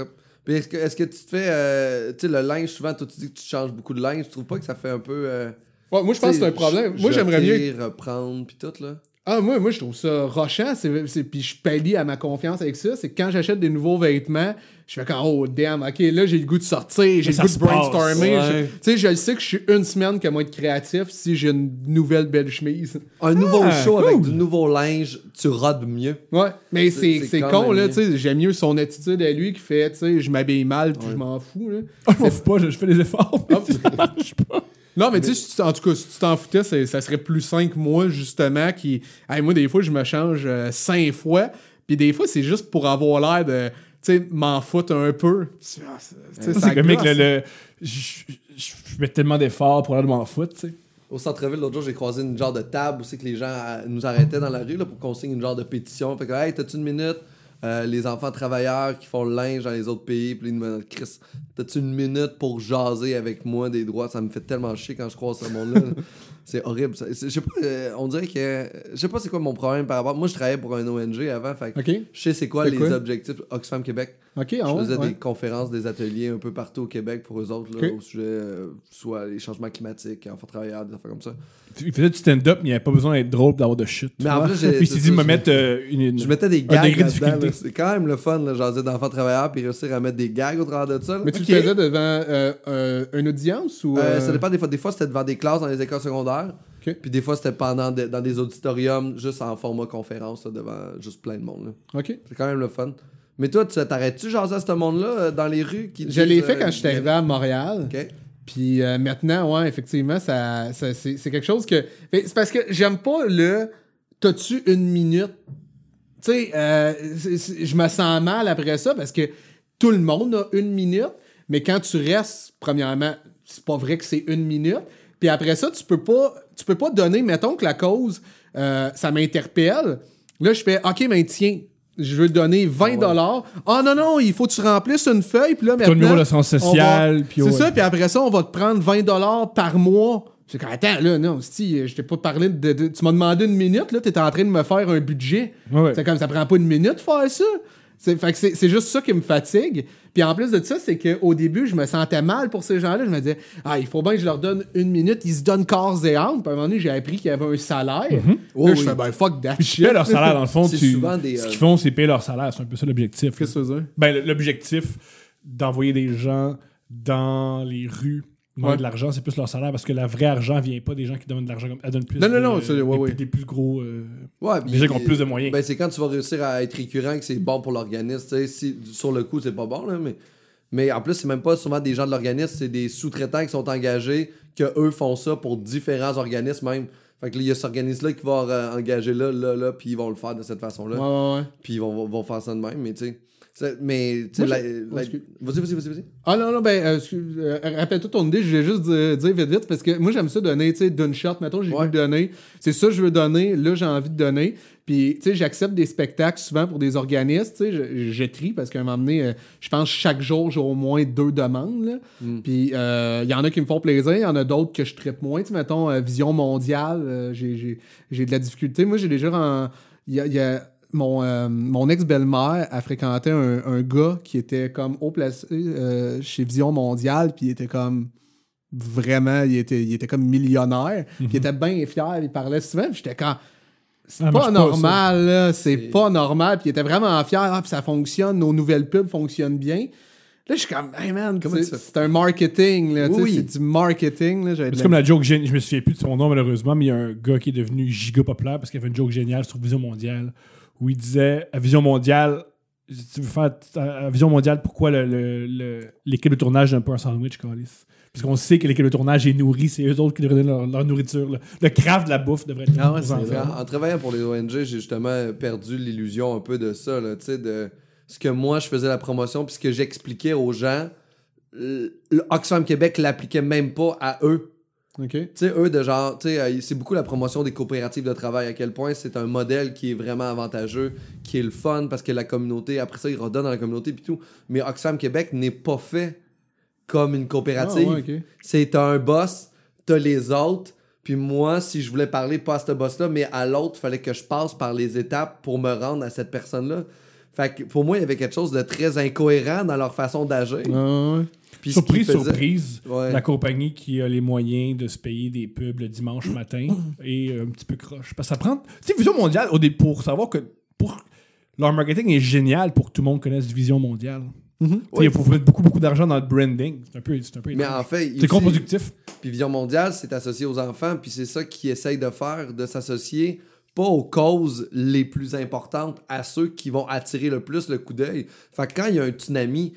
Speaker 1: Puis est-ce que, est-ce que tu te fais. euh, tu sais, le linge, souvent, toi, tu dis que tu changes beaucoup de linge. Tu trouves pas que ça fait un peu. euh,
Speaker 3: Ouais, moi, je pense que c'est un problème. Moi, j'aimerais mieux.
Speaker 1: reprendre, puis tout, là.
Speaker 3: Ah, moi, moi, je trouve ça rochant. c'est- c'est- Puis je pallie à ma confiance avec ça. C'est que quand j'achète des nouveaux vêtements, je fais comme, oh, damn, ok, là, j'ai le goût de sortir, j'ai le
Speaker 2: ça
Speaker 3: goût de brainstormer.
Speaker 2: ouais.
Speaker 3: Tu sais, je le sais que je suis une semaine que moi être créatif si j'ai une nouvelle belle chemise.
Speaker 1: Un nouveau
Speaker 2: Ah,
Speaker 1: show avec du nouveau linge, tu rodes mieux.
Speaker 3: Ouais, mais
Speaker 1: C'est-
Speaker 3: c'est
Speaker 1: c'est
Speaker 3: c'est
Speaker 1: quand
Speaker 3: con, là, tu sais. J'aime mieux son attitude à lui qui fait, tu sais, je m'habille mal, puis je m'en fous, là.
Speaker 2: Ah, je m'en fous pas, je, je fais des efforts. mais ça marche pas.
Speaker 3: Non, mais, tu sais, en tout cas, si tu t'en foutais, ça serait plus simple que moi, justement, qui... Hey, moi, des fois, je me change euh, cinq fois, puis des fois, c'est juste pour avoir l'air de, tu sais, m'en foutre un peu. Tu sais,
Speaker 2: C'est
Speaker 3: gosse.
Speaker 2: le, le- je, je- je mets tellement d'efforts pour aller de m'en foutre, tu sais.
Speaker 1: Au centre-ville, l'autre jour, j'ai croisé une genre de table où c'est que les gens euh, nous arrêtaient dans la rue là, pour qu'on signe une genre de pétition. Fait que, hey, t'as-tu une minute? Euh, les enfants travailleurs qui font le linge dans les autres pays, puis ils nous demandent, Chris, t'as-tu une minute pour jaser avec moi des droits? Ça me fait tellement chier quand je croise ce monde-là. c'est horrible. ça. Je sais pas, euh, on dirait que. Je sais pas c'est quoi mon problème par rapport. Moi, je travaillais pour un ONG avant, fait je sais c'est quoi les
Speaker 3: quoi?
Speaker 1: objectifs Oxfam Québec. Je
Speaker 3: ah
Speaker 1: faisais
Speaker 3: ouais.
Speaker 1: des conférences, des ateliers un peu partout au Québec pour eux autres, là, au sujet, euh, soit les changements climatiques, enfants travailleurs, des affaires comme ça.
Speaker 2: Il faisait du stand-up, mais il n'y avait pas besoin d'être drôle pour d'avoir de shit.
Speaker 1: Mais en plus, j'ai-
Speaker 2: Puis il s'est dit me
Speaker 1: je-
Speaker 2: mettre euh, une, une-
Speaker 1: Je mettais des gags
Speaker 2: degré de
Speaker 1: là-dedans,
Speaker 2: difficulté.
Speaker 1: là. C'est quand même le fun, jaser d'enfants travailleurs puis réussir à mettre des gags au travers de ça. là.
Speaker 3: Mais tu le faisais devant euh, euh, une audience ou...
Speaker 1: Euh,
Speaker 3: euh,
Speaker 1: Ça dépend des fois. Des fois, c'était devant des classes dans les écoles secondaires. Puis des fois, c'était pendant dans des auditoriums, juste en format conférence, là, devant juste plein de monde. là.
Speaker 3: OK.
Speaker 1: C'est quand même le fun. Mais toi, tu t'arrêtes-tu jaser à ce monde-là euh, dans les rues qui
Speaker 3: Je l'ai fait
Speaker 1: euh,
Speaker 3: quand je suis arrivé à Montréal.
Speaker 1: Ok.
Speaker 3: Puis euh, maintenant, ouais, effectivement, ça, ça- c'est, quelque chose que. C'est parce que j'aime pas le. T'as-tu une minute? Tu sais, euh, je me sens mal après ça parce que tout le monde a une minute, mais quand tu restes, premièrement, c'est pas vrai que c'est une minute. Puis après ça, tu peux pas, tu peux pas donner, mettons que la cause, euh, ça m'interpelle. Là, je fais, OK, mais tiens, je veux donner 20 dollars. Ah non, non, il faut que tu remplisses une feuille. Puis là,
Speaker 2: ton
Speaker 3: maintenant,
Speaker 2: numéro de sens social.
Speaker 3: c'est
Speaker 2: ouais.
Speaker 3: ça, puis après ça, on va te prendre 20 dollars par mois. C'est comme, attends, là, non, si, je t'ai pas parlé de, de- Tu m'as demandé une minute, là, t'es en train de me faire un budget.
Speaker 2: Ouais.
Speaker 3: C'est comme, ça prend pas une minute de faire ça. C'est, fait que c'est, c'est juste ça qui me fatigue. Puis en plus de ça, c'est qu'au début, je me sentais mal pour ces gens-là. Je me disais, ah, il faut bien que je leur donne une minute. Ils se donnent corps et âme. Puis à un moment donné, j'ai appris qu'il y avait un salaire.
Speaker 1: Oh,
Speaker 3: là, je
Speaker 1: oui.
Speaker 3: fais, ben, fuck that
Speaker 2: Puis tu leur salaire, dans le fond.
Speaker 1: C'est
Speaker 2: tu-
Speaker 1: souvent des,
Speaker 2: Ce
Speaker 1: euh,
Speaker 2: qu'ils font, c'est payer leur salaire. C'est un peu ça l'objectif.
Speaker 3: Qu'est-ce que ça veut dire?
Speaker 2: Ben, l'objectif d'envoyer des gens dans les rues
Speaker 3: Ouais.
Speaker 2: de l'argent, c'est plus leur salaire parce que le vrai argent vient pas des gens qui donnent de l'argent comme. Elle donne plus.
Speaker 3: Non, non, non, c'est-
Speaker 2: des,
Speaker 3: ouais, ouais.
Speaker 2: des plus gros. euh,
Speaker 1: Ouais,
Speaker 2: Des gens qui ont plus de moyens.
Speaker 1: Ben, c'est quand tu vas réussir à être récurrent que c'est bon pour l'organisme. Si, sur le coup, c'est pas bon, là, mais, mais en plus, c'est même pas souvent des gens de l'organisme, c'est des sous-traitants qui sont engagés, que eux font ça pour différents organismes même. Fait que là, il y a cet organisme-là qui va euh, engager là, là, là, puis ils vont le faire de cette façon-là.
Speaker 3: Ouais, ouais, ouais.
Speaker 1: Puis ils vont, vont faire ça de même, mais tu sais. Mais, tu sais, vas-y, vas-y, vas-y, vas-y.
Speaker 3: Ah non, non, ben, euh, euh, rappelle-toi ton idée, je voulais juste dire, dire vite vite, parce que moi j'aime ça donner, tu sais, d'une shot, mettons, j'ai
Speaker 1: Ouais.
Speaker 3: voulu donner, c'est ça que je veux donner, là j'ai envie de donner, puis tu sais, j'accepte des spectacles souvent pour des organismes, tu sais, je, je trie, parce qu'à un moment donné, euh, je pense chaque jour j'ai au moins deux demandes, là. puis euh, il y en a qui me font plaisir, il y en a d'autres que je traite moins, tu sais, mettons, euh, Vision Mondiale, euh, j'ai- de la difficulté, moi j'ai déjà, en- il y a- il y a mon, euh, mon ex-belle-mère a fréquenté un, un gars qui était comme haut placé euh, chez Vision Mondiale, puis il était comme vraiment, il était, il était comme millionnaire, puis il était bien fier, il parlait souvent, puis j'étais comme. C'est pas normal, là, c'est
Speaker 1: C'est-
Speaker 3: pas normal, puis il était vraiment fier, ah, puis ça fonctionne, nos nouvelles pubs fonctionnent bien. Là, je suis comme, hey man,
Speaker 1: Comment
Speaker 3: c'est
Speaker 1: tu fais?
Speaker 3: c'est un marketing, là, tu sais,
Speaker 1: Oui, oui.
Speaker 3: c'est du marketing. Là,
Speaker 2: C'est comme la joke. Je me souviens plus de son nom, malheureusement, mais il y a un gars qui est devenu giga populaire parce qu'il avait une joke géniale sur Vision Mondiale où il disait à Vision Mondiale, tu veux faire à Vision Mondiale, pourquoi le- le- le- l'équipe de tournage donne pas un sandwich, Calis? Parce qu'on sait que l'équipe de tournage est nourrie, c'est eux autres qui devraient donner leur, leur nourriture. là. Le craft de la bouffe devrait être
Speaker 3: Ah ouais, vrai.
Speaker 1: En, travaillant pour les ONG, j'ai justement perdu l'illusion un peu de ça, là, de ce que moi je faisais la promotion, puis ce que j'expliquais aux gens. Oxfam Québec l'appliquait même pas à eux.
Speaker 3: OK.
Speaker 1: Tu sais, eux, de genre, tu sais, c'est beaucoup la promotion des coopératives de travail, à quel point c'est un modèle qui est vraiment avantageux, qui est le fun, parce que la communauté, après ça, ils redonnent à la communauté, puis tout. Mais Oxfam Québec n'est pas fait comme une coopérative.
Speaker 3: Ah, ouais.
Speaker 1: C'est un boss, t'as les autres. Puis moi, si je voulais parler pas à ce boss-là, mais à l'autre, fallait que je passe par les étapes pour me rendre à cette personne-là. Fait que pour moi, il y avait quelque chose de très incohérent dans leur façon d'agir.
Speaker 3: Ah, ouais.
Speaker 1: Puis
Speaker 2: Surprise, surprise,
Speaker 1: Ouais.
Speaker 2: la compagnie qui a les moyens de se payer des pubs le dimanche matin est un petit peu croche. Parce que ça prend. Tu sais, Vision Mondiale, pour savoir que pour leur marketing est génial pour que tout le monde connaisse Vision Mondiale.
Speaker 1: Ouais.
Speaker 2: Il faut mettre beaucoup, beaucoup d'argent dans le branding. C'est un peu. C'est un peu
Speaker 1: Mais
Speaker 2: étrange.
Speaker 1: en fait,
Speaker 2: c'est contre-productif.
Speaker 1: Puis Vision Mondiale, c'est associé aux enfants, puis c'est ça qu'ils essayent de faire, de s'associer pas aux causes les plus importantes, à ceux qui vont attirer le plus le coup d'œil. Fait que quand il y a un tsunami,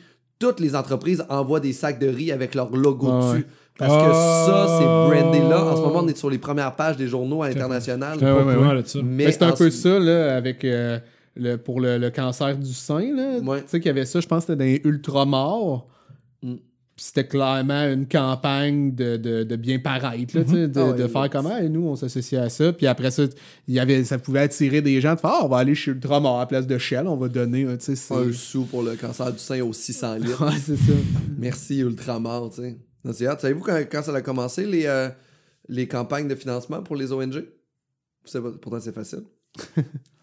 Speaker 1: toutes les entreprises envoient des sacs de riz avec leur logo
Speaker 3: Ah ouais.
Speaker 1: dessus. Parce que ça, c'est
Speaker 2: Oh.
Speaker 1: brandé là. En ce moment, on est sur les premières pages des journaux à l'international.
Speaker 3: Ouais, ouais, ouais.
Speaker 1: Mais
Speaker 3: c'est un peu ça, là, avec euh, le, pour le, le cancer du sein, là. Tu sais qu'il y avait ça, je pense que c'était dans les ultramorts.
Speaker 1: Mm.
Speaker 3: C'était clairement une campagne de, de, de bien paraître, là, sais, de,
Speaker 1: Ah
Speaker 3: de faire comment, et nous, on s'associait à ça. Puis après ça, y avait, ça pouvait attirer des gens de faire, Ah, on va aller chez Ultramort à la place de Shell, on va donner, un, tu sais, c'est...
Speaker 1: Un sou pour le cancer du sein aux 600 litres.
Speaker 3: Ouais, c'est ça.
Speaker 1: Merci Ultramar, hâte. Savez-vous quand, quand ça a commencé, les, euh, les campagnes de financement pour les ONG? Pourtant, c'est facile.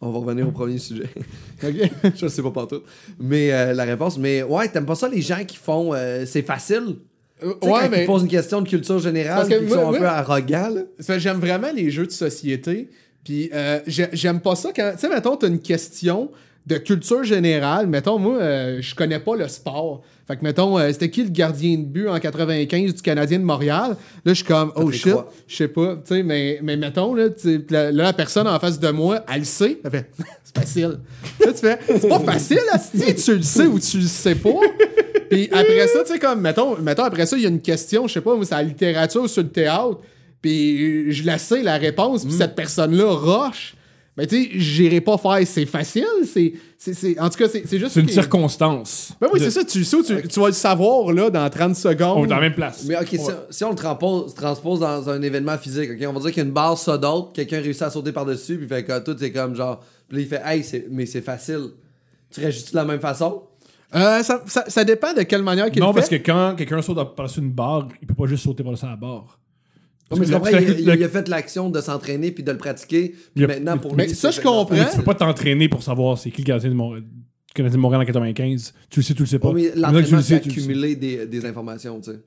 Speaker 1: On va revenir au premier sujet.
Speaker 3: OK?
Speaker 1: Je sais pas partout. Mais euh, la réponse, mais ouais, t'aimes pas ça les gens qui font euh, c'est facile?
Speaker 3: Euh, ouais,
Speaker 1: quand
Speaker 3: mais...
Speaker 1: ils posent une question de culture générale
Speaker 3: Parce que moi-
Speaker 1: sont un
Speaker 3: moi-
Speaker 1: peu arrogants, là.
Speaker 3: C'est parce que J'aime vraiment les jeux de société. Puis euh, j'ai- j'aime pas ça quand. Tu sais, mettons, t'as une question de culture générale. Mettons, moi, euh, je connais pas le sport. Fait que, mettons, euh, c'était qui le gardien de but en 95 du Canadien de Montréal? Là, je suis comme, oh shit, je sais pas. Tu sais, mais, mais mettons, là, la, là, la personne en face de moi, elle le sait. Elle fait, c'est facile. Là, tu fais, c'est pas facile, asti, tu le sais ou tu le sais pas. Puis après ça, tu sais, comme, mettons, mettons, après ça, il y a une question, je sais pas, c'est la littérature ou sur le théâtre. Puis je la sais, la réponse,
Speaker 1: Mm.
Speaker 3: puis cette personne-là roche. Mais tu sais, j'irai pas faire, c'est facile. C'est, c'est, c'est- en tout cas, c'est, c'est juste.
Speaker 2: C'est une
Speaker 3: que-
Speaker 2: circonstance.
Speaker 3: Ben oui,
Speaker 2: De-
Speaker 3: c'est ça, tu ou tu, tu vas le savoir, là, dans 30
Speaker 2: On
Speaker 3: secondes.
Speaker 2: est dans la même place.
Speaker 1: Mais ok, si, si on le transpose, transpose dans un événement physique, ok, on va dire qu'il y a une barre ça d'autre, quelqu'un réussit à sauter par-dessus, puis fait que tout c'est comme genre. Puis là, il fait Hey, c'est- mais c'est facile. Tu réagis-tu de la même façon?
Speaker 3: Euh, ça, ça, ça dépend de quelle manière qu'il
Speaker 2: Non, parce que quand quelqu'un saute par-dessus une barre, il peut pas juste sauter par-dessus la barre.
Speaker 1: Mais je comprends, il, a fait l'action de s'entraîner puis de le pratiquer. Puis
Speaker 2: Il a-
Speaker 1: maintenant, pour
Speaker 3: mais
Speaker 1: lui,
Speaker 3: ça, je comprends.
Speaker 2: Tu peux pas t'entraîner pour savoir c'est qui le gardien de Canadien de Montréal en 95. Tu le sais, tu le sais pas.
Speaker 1: Ouais, mais
Speaker 2: Mais
Speaker 1: l'entraînement,
Speaker 2: le
Speaker 1: c'est accumuler des, des informations, tu sais.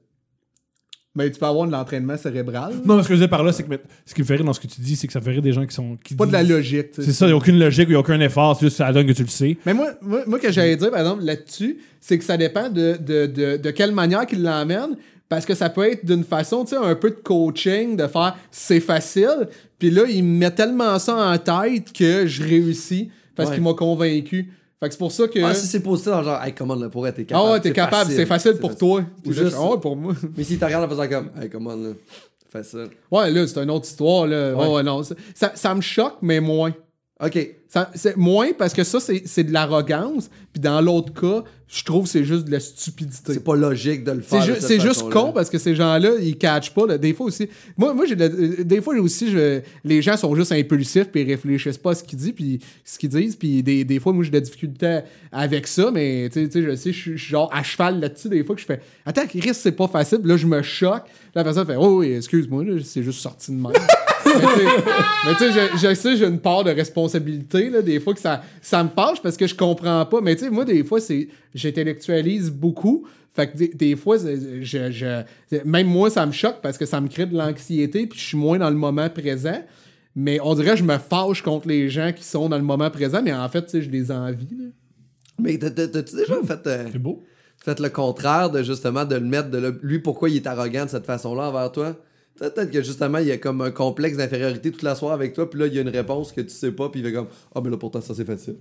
Speaker 3: Mais tu peux avoir de l'entraînement cérébral.
Speaker 2: Non, ce que je disais par là, c'est que mais, ce qui me fait rire dans ce que tu dis, c'est que ça fait rire des gens qui sont. Qui
Speaker 3: Pas de la logique. tu sais.
Speaker 2: C'est ça, il n'y a aucune logique, il n'y a aucun effort, c'est juste ça donne que tu le sais.
Speaker 3: Mais moi, moi, moi, que j'allais dire, par exemple, là-dessus, c'est que ça dépend de, de, de, de quelle manière qu'il l'emmène. Parce que ça peut être d'une façon, tu sais, un peu de coaching, de faire c'est facile. Puis là, il me met tellement ça en tête que je réussis parce
Speaker 1: Ouais.
Speaker 3: qu'il m'a convaincu. Fait que c'est pour ça que.
Speaker 1: Ah, si c'est positif, dans le genre, hey, comment le pourrait, t'es capable.
Speaker 3: Ah ouais, t'es capable, c'est facile pour toi.
Speaker 1: Ou
Speaker 3: là,
Speaker 1: juste-
Speaker 3: Ah ouais, pour moi.
Speaker 1: Mais si t'as regardes en faisant comme, hey, comment là, facile.
Speaker 3: Ouais, là, c'est une autre histoire, là.
Speaker 1: Ouais.
Speaker 3: Non. ça- Ça, me choque, mais moins.
Speaker 1: OK.
Speaker 3: Ça- moins parce que ça, c'est de l'arrogance. Puis dans l'autre cas, je trouve que c'est juste de la stupidité.
Speaker 1: C'est pas logique de le
Speaker 3: C'est
Speaker 1: faire.
Speaker 3: ju- c'est juste con parce que ces gens-là, ils catchent pas. là. Des fois aussi. Moi, moi j'ai de la- euh, des fois aussi, je- les gens sont juste impulsifs puis ils réfléchissent pas à ce qu'ils disent puis ce qu'ils disent. Puis des, des fois, moi, j'ai de la difficulté avec ça, mais tu sais, tu sais, je sais, je suis genre à cheval là-dessus. Des fois que je fais Attends, Chris, c'est pas facile. Là, je me choque. La personne fait Oh, oui, excuse-moi, là, c'est juste sorti de même. Mais tu sais- je, je sais, j'ai une part de responsabilité. Là, des fois que ça, ça me fâche parce que je comprends pas. Mais tu sais, moi, des fois, c'est j'intellectualise beaucoup. Fait que des, des fois, je, je- même moi, ça me choque parce que ça me crée de l'anxiété, puis je suis moins dans le moment présent. Mais on dirait que je me fâche contre les gens qui sont dans le moment présent, mais en fait, tu sais, je les envie. là.
Speaker 1: Mais t'as- t'as- t'as-tu déjà fait, euh,
Speaker 2: C'est beau.
Speaker 1: fait le contraire de justement de le mettre de le- lui pourquoi il est arrogant de cette façon-là envers toi? Peut-être que justement il y a comme un complexe d'infériorité toute la soirée avec toi, puis là il y a une réponse que tu sais pas, puis il fait comme Ah, mais là pourtant ça c'est facile.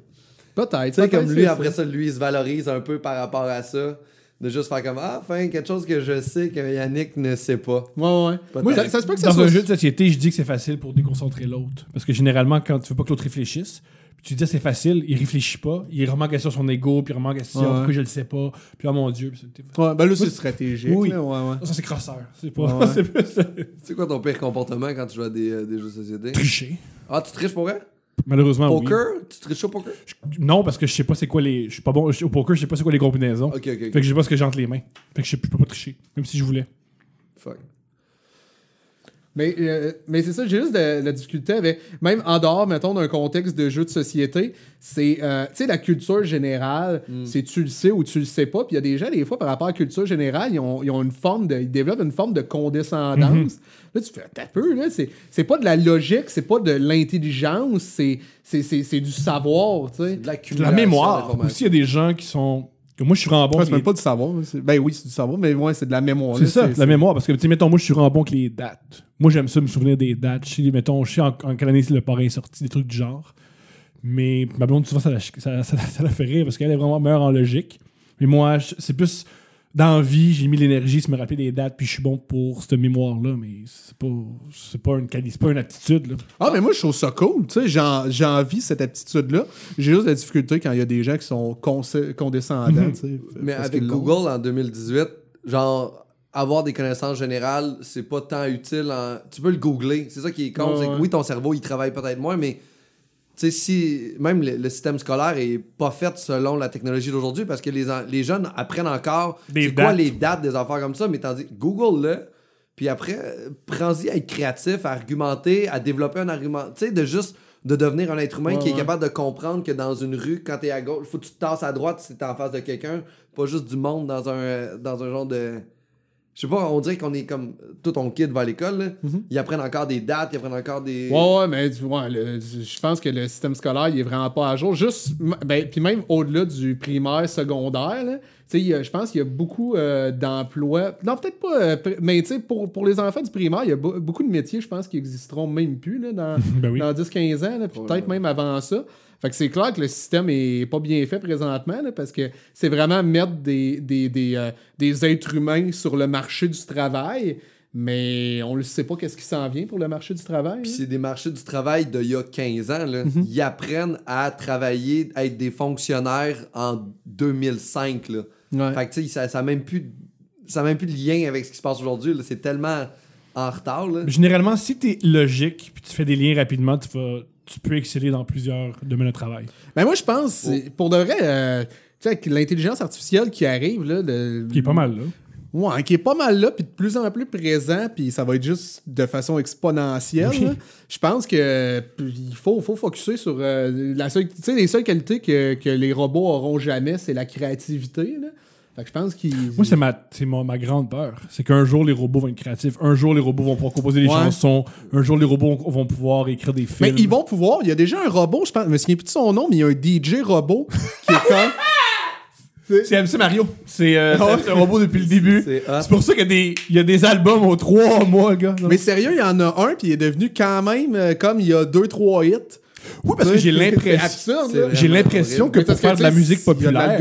Speaker 3: Peut-être.
Speaker 1: Tu sais, comme lui après ça, lui il se valorise un peu par rapport à ça, de juste faire comme Ah, enfin, quelque chose que je sais que Yannick ne sait pas.
Speaker 3: Ouais, ouais. Moi, ça, ça se peut que ça
Speaker 2: Dans
Speaker 3: soit.
Speaker 2: un jeu de société, je dis que c'est facile pour déconcentrer l'autre. Parce que généralement, quand tu veux pas que l'autre réfléchisse, tu dis c'est facile, il réfléchit pas, il remet en question son ego, puis il remet en question
Speaker 3: Ouais.
Speaker 2: pourquoi je le sais pas, puis oh mon dieu.
Speaker 3: Ouais, ben là, c'est stratégique.
Speaker 2: Oui.
Speaker 3: là, ouais, ouais.
Speaker 2: Ça, c'est crosseur. C'est pas.
Speaker 3: Ouais.
Speaker 2: c'est plus.
Speaker 1: Quoi ton pire comportement quand tu joues à des, euh, des jeux de société?
Speaker 2: Tricher.
Speaker 1: Ah, tu triches pour vrai?
Speaker 2: Malheureusement, oui.
Speaker 1: Poker? Tu triches au poker?
Speaker 2: Non, parce que je sais pas c'est quoi les. Je suis pas bon. je- Au poker, je sais pas c'est quoi les combinaisons.
Speaker 1: Ok, ok, ok.
Speaker 2: Fait que je sais pas ce que j'ai entre les mains. Fait que je, sais- je peux pas tricher. Même si je voulais.
Speaker 1: Fuck.
Speaker 3: Mais, euh, mais c'est ça, j'ai juste de, la difficulté avec. Même en dehors, mettons, d'un contexte de jeu de société, c'est. euh, tu sais, la culture générale, c'est tu le sais ou tu le sais pas. Puis il y a des gens, des fois, par rapport à la culture générale, ils ont, ils ont une forme de. Ils développent une forme de condescendance. Là, tu fais, t'as peu, là. C'est, c'est pas de la logique, c'est pas de l'intelligence, c'est, c'est, c'est, c'est du savoir, tu sais.
Speaker 1: De
Speaker 2: De la mémoire. Aussi, il y a des gens qui sont. Moi, je suis vraiment bon.
Speaker 3: Ouais, c'est même pas du savoir. Ben oui, c'est du savoir, mais ouais, c'est de la mémoire.
Speaker 2: C'est ça, de la mémoire. Parce que, tu mettons, moi, je suis vraiment bon avec les dates. Moi, j'aime ça me souvenir des dates. Je sais, mettons, je sais en, en quelle année le parrain est sorti, des trucs du genre. Mais ma blonde, souvent, ça la, ça, ça- ça la fait rire parce qu'elle est vraiment meilleure en logique. Mais moi, c'est plus dans la vie, j'ai mis l'énergie sur me rappeler des dates, puis je suis bon pour cette mémoire-là. Mais c'est pas, c'est pas une qualité, c'est pas une aptitude. Là.
Speaker 3: Ah, mais moi, je trouve ça cool. Tu sais, j'ai j'ai envie cette aptitude-là. J'ai juste la difficulté quand il y a des gens qui sont conse- condescendants. tu sais,
Speaker 1: Mais avec. Google en 2018, genre, avoir des connaissances générales, c'est pas tant utile. En... Tu peux le googler. C'est ça qui est con.
Speaker 3: Ouais,
Speaker 1: c'est que
Speaker 3: ouais.
Speaker 1: oui, ton cerveau, il travaille peut-être moins, mais tu sais, si même le, le système scolaire est pas fait selon la technologie d'aujourd'hui parce que les, jeunes apprennent encore c'est quoi les dates des affaires comme ça, mais tandis Google-le, puis après, prends-y à être créatif, à argumenter, à développer un argument. Tu sais, de juste de devenir un être humain
Speaker 3: Ouais,
Speaker 1: qui est
Speaker 3: ouais.
Speaker 1: capable de comprendre que dans une rue, quand t'es à gauche, faut que tu te tasses à droite si t'es en face de quelqu'un, pas juste du monde dans un, dans un genre de. Je sais pas, on dirait qu'on est comme. Tout ton kid va à l'école, là.
Speaker 3: Mhm.
Speaker 1: Ils apprennent encore des dates, ils apprennent encore des.
Speaker 3: Ouais, ouais, mais tu vois, le- je pense que le système scolaire, il est vraiment pas à jour. Juste, m- ben, puis même au-delà du primaire, secondaire, là, je pense qu'il y a beaucoup euh, d'emplois. Non, peut-être pas, euh, mais tu sais, pour, pour les enfants du primaire, il y a be- beaucoup de métiers, je pense, qui existeront même plus là, dans,
Speaker 2: Ben oui.
Speaker 3: dans 10-15 ans, là, puis
Speaker 1: Ouais,
Speaker 3: peut-être même avant ça. Fait que c'est clair que le système est pas bien fait présentement, là, parce que c'est vraiment mettre des, des, des, euh, des êtres humains sur le marché du travail, mais on ne sait pas qu'est-ce qui s'en vient pour le marché du travail.
Speaker 1: Puis
Speaker 3: là.
Speaker 1: c'est des marchés du travail d'il y a 15 ans. Là.
Speaker 3: Mhm.
Speaker 1: Ils apprennent à travailler, à être des fonctionnaires en 2005. Là.
Speaker 3: Ouais.
Speaker 1: Fait que tu sais, ça n'a même, plus de- ça a même plus de lien avec ce qui se passe aujourd'hui. là. C'est tellement en retard. Là.
Speaker 2: Généralement, si tu es logique puis tu fais des liens rapidement, tu, vas, tu peux exceller dans plusieurs domaines de travail.
Speaker 3: Ben moi, je pense, c'est- pour de vrai, euh, tu sais, avec l'intelligence artificielle qui arrive, là, de-
Speaker 2: Qui est pas mal, là.
Speaker 3: Ouais, qui est pas mal là, puis de plus en plus présent, puis ça va être juste de façon exponentielle.
Speaker 2: Oui.
Speaker 3: Je pense que il faut, faut focuser sur euh, la seule, tu sais, les seules qualités que, que les robots auront jamais, c'est la créativité. Là. Fait que je pense qu'ils.
Speaker 2: Moi, c'est ma, ma grande peur. C'est qu'un jour, les robots vont être créatifs. Un jour, les robots vont pouvoir composer des
Speaker 3: Ouais.
Speaker 2: chansons. Un jour, les robots vont pouvoir écrire des
Speaker 3: Mais
Speaker 2: films.
Speaker 3: ils vont pouvoir. Il y a déjà un robot, je pense, je me souviens plus de son nom, mais il y a un DJ robot qui est comme.
Speaker 2: C'est MC Mario. C'est euh, un robot depuis le début.
Speaker 1: C'est
Speaker 2: pour ça qu'il y a des, il y a des albums aux trois mois, gars.
Speaker 3: Mais sérieux, il y en a un, puis il est devenu quand même euh, comme il y a deux, trois hits.
Speaker 2: oui, parce que j'ai l'impression. J'ai l'impression que pour faire de la musique populaire.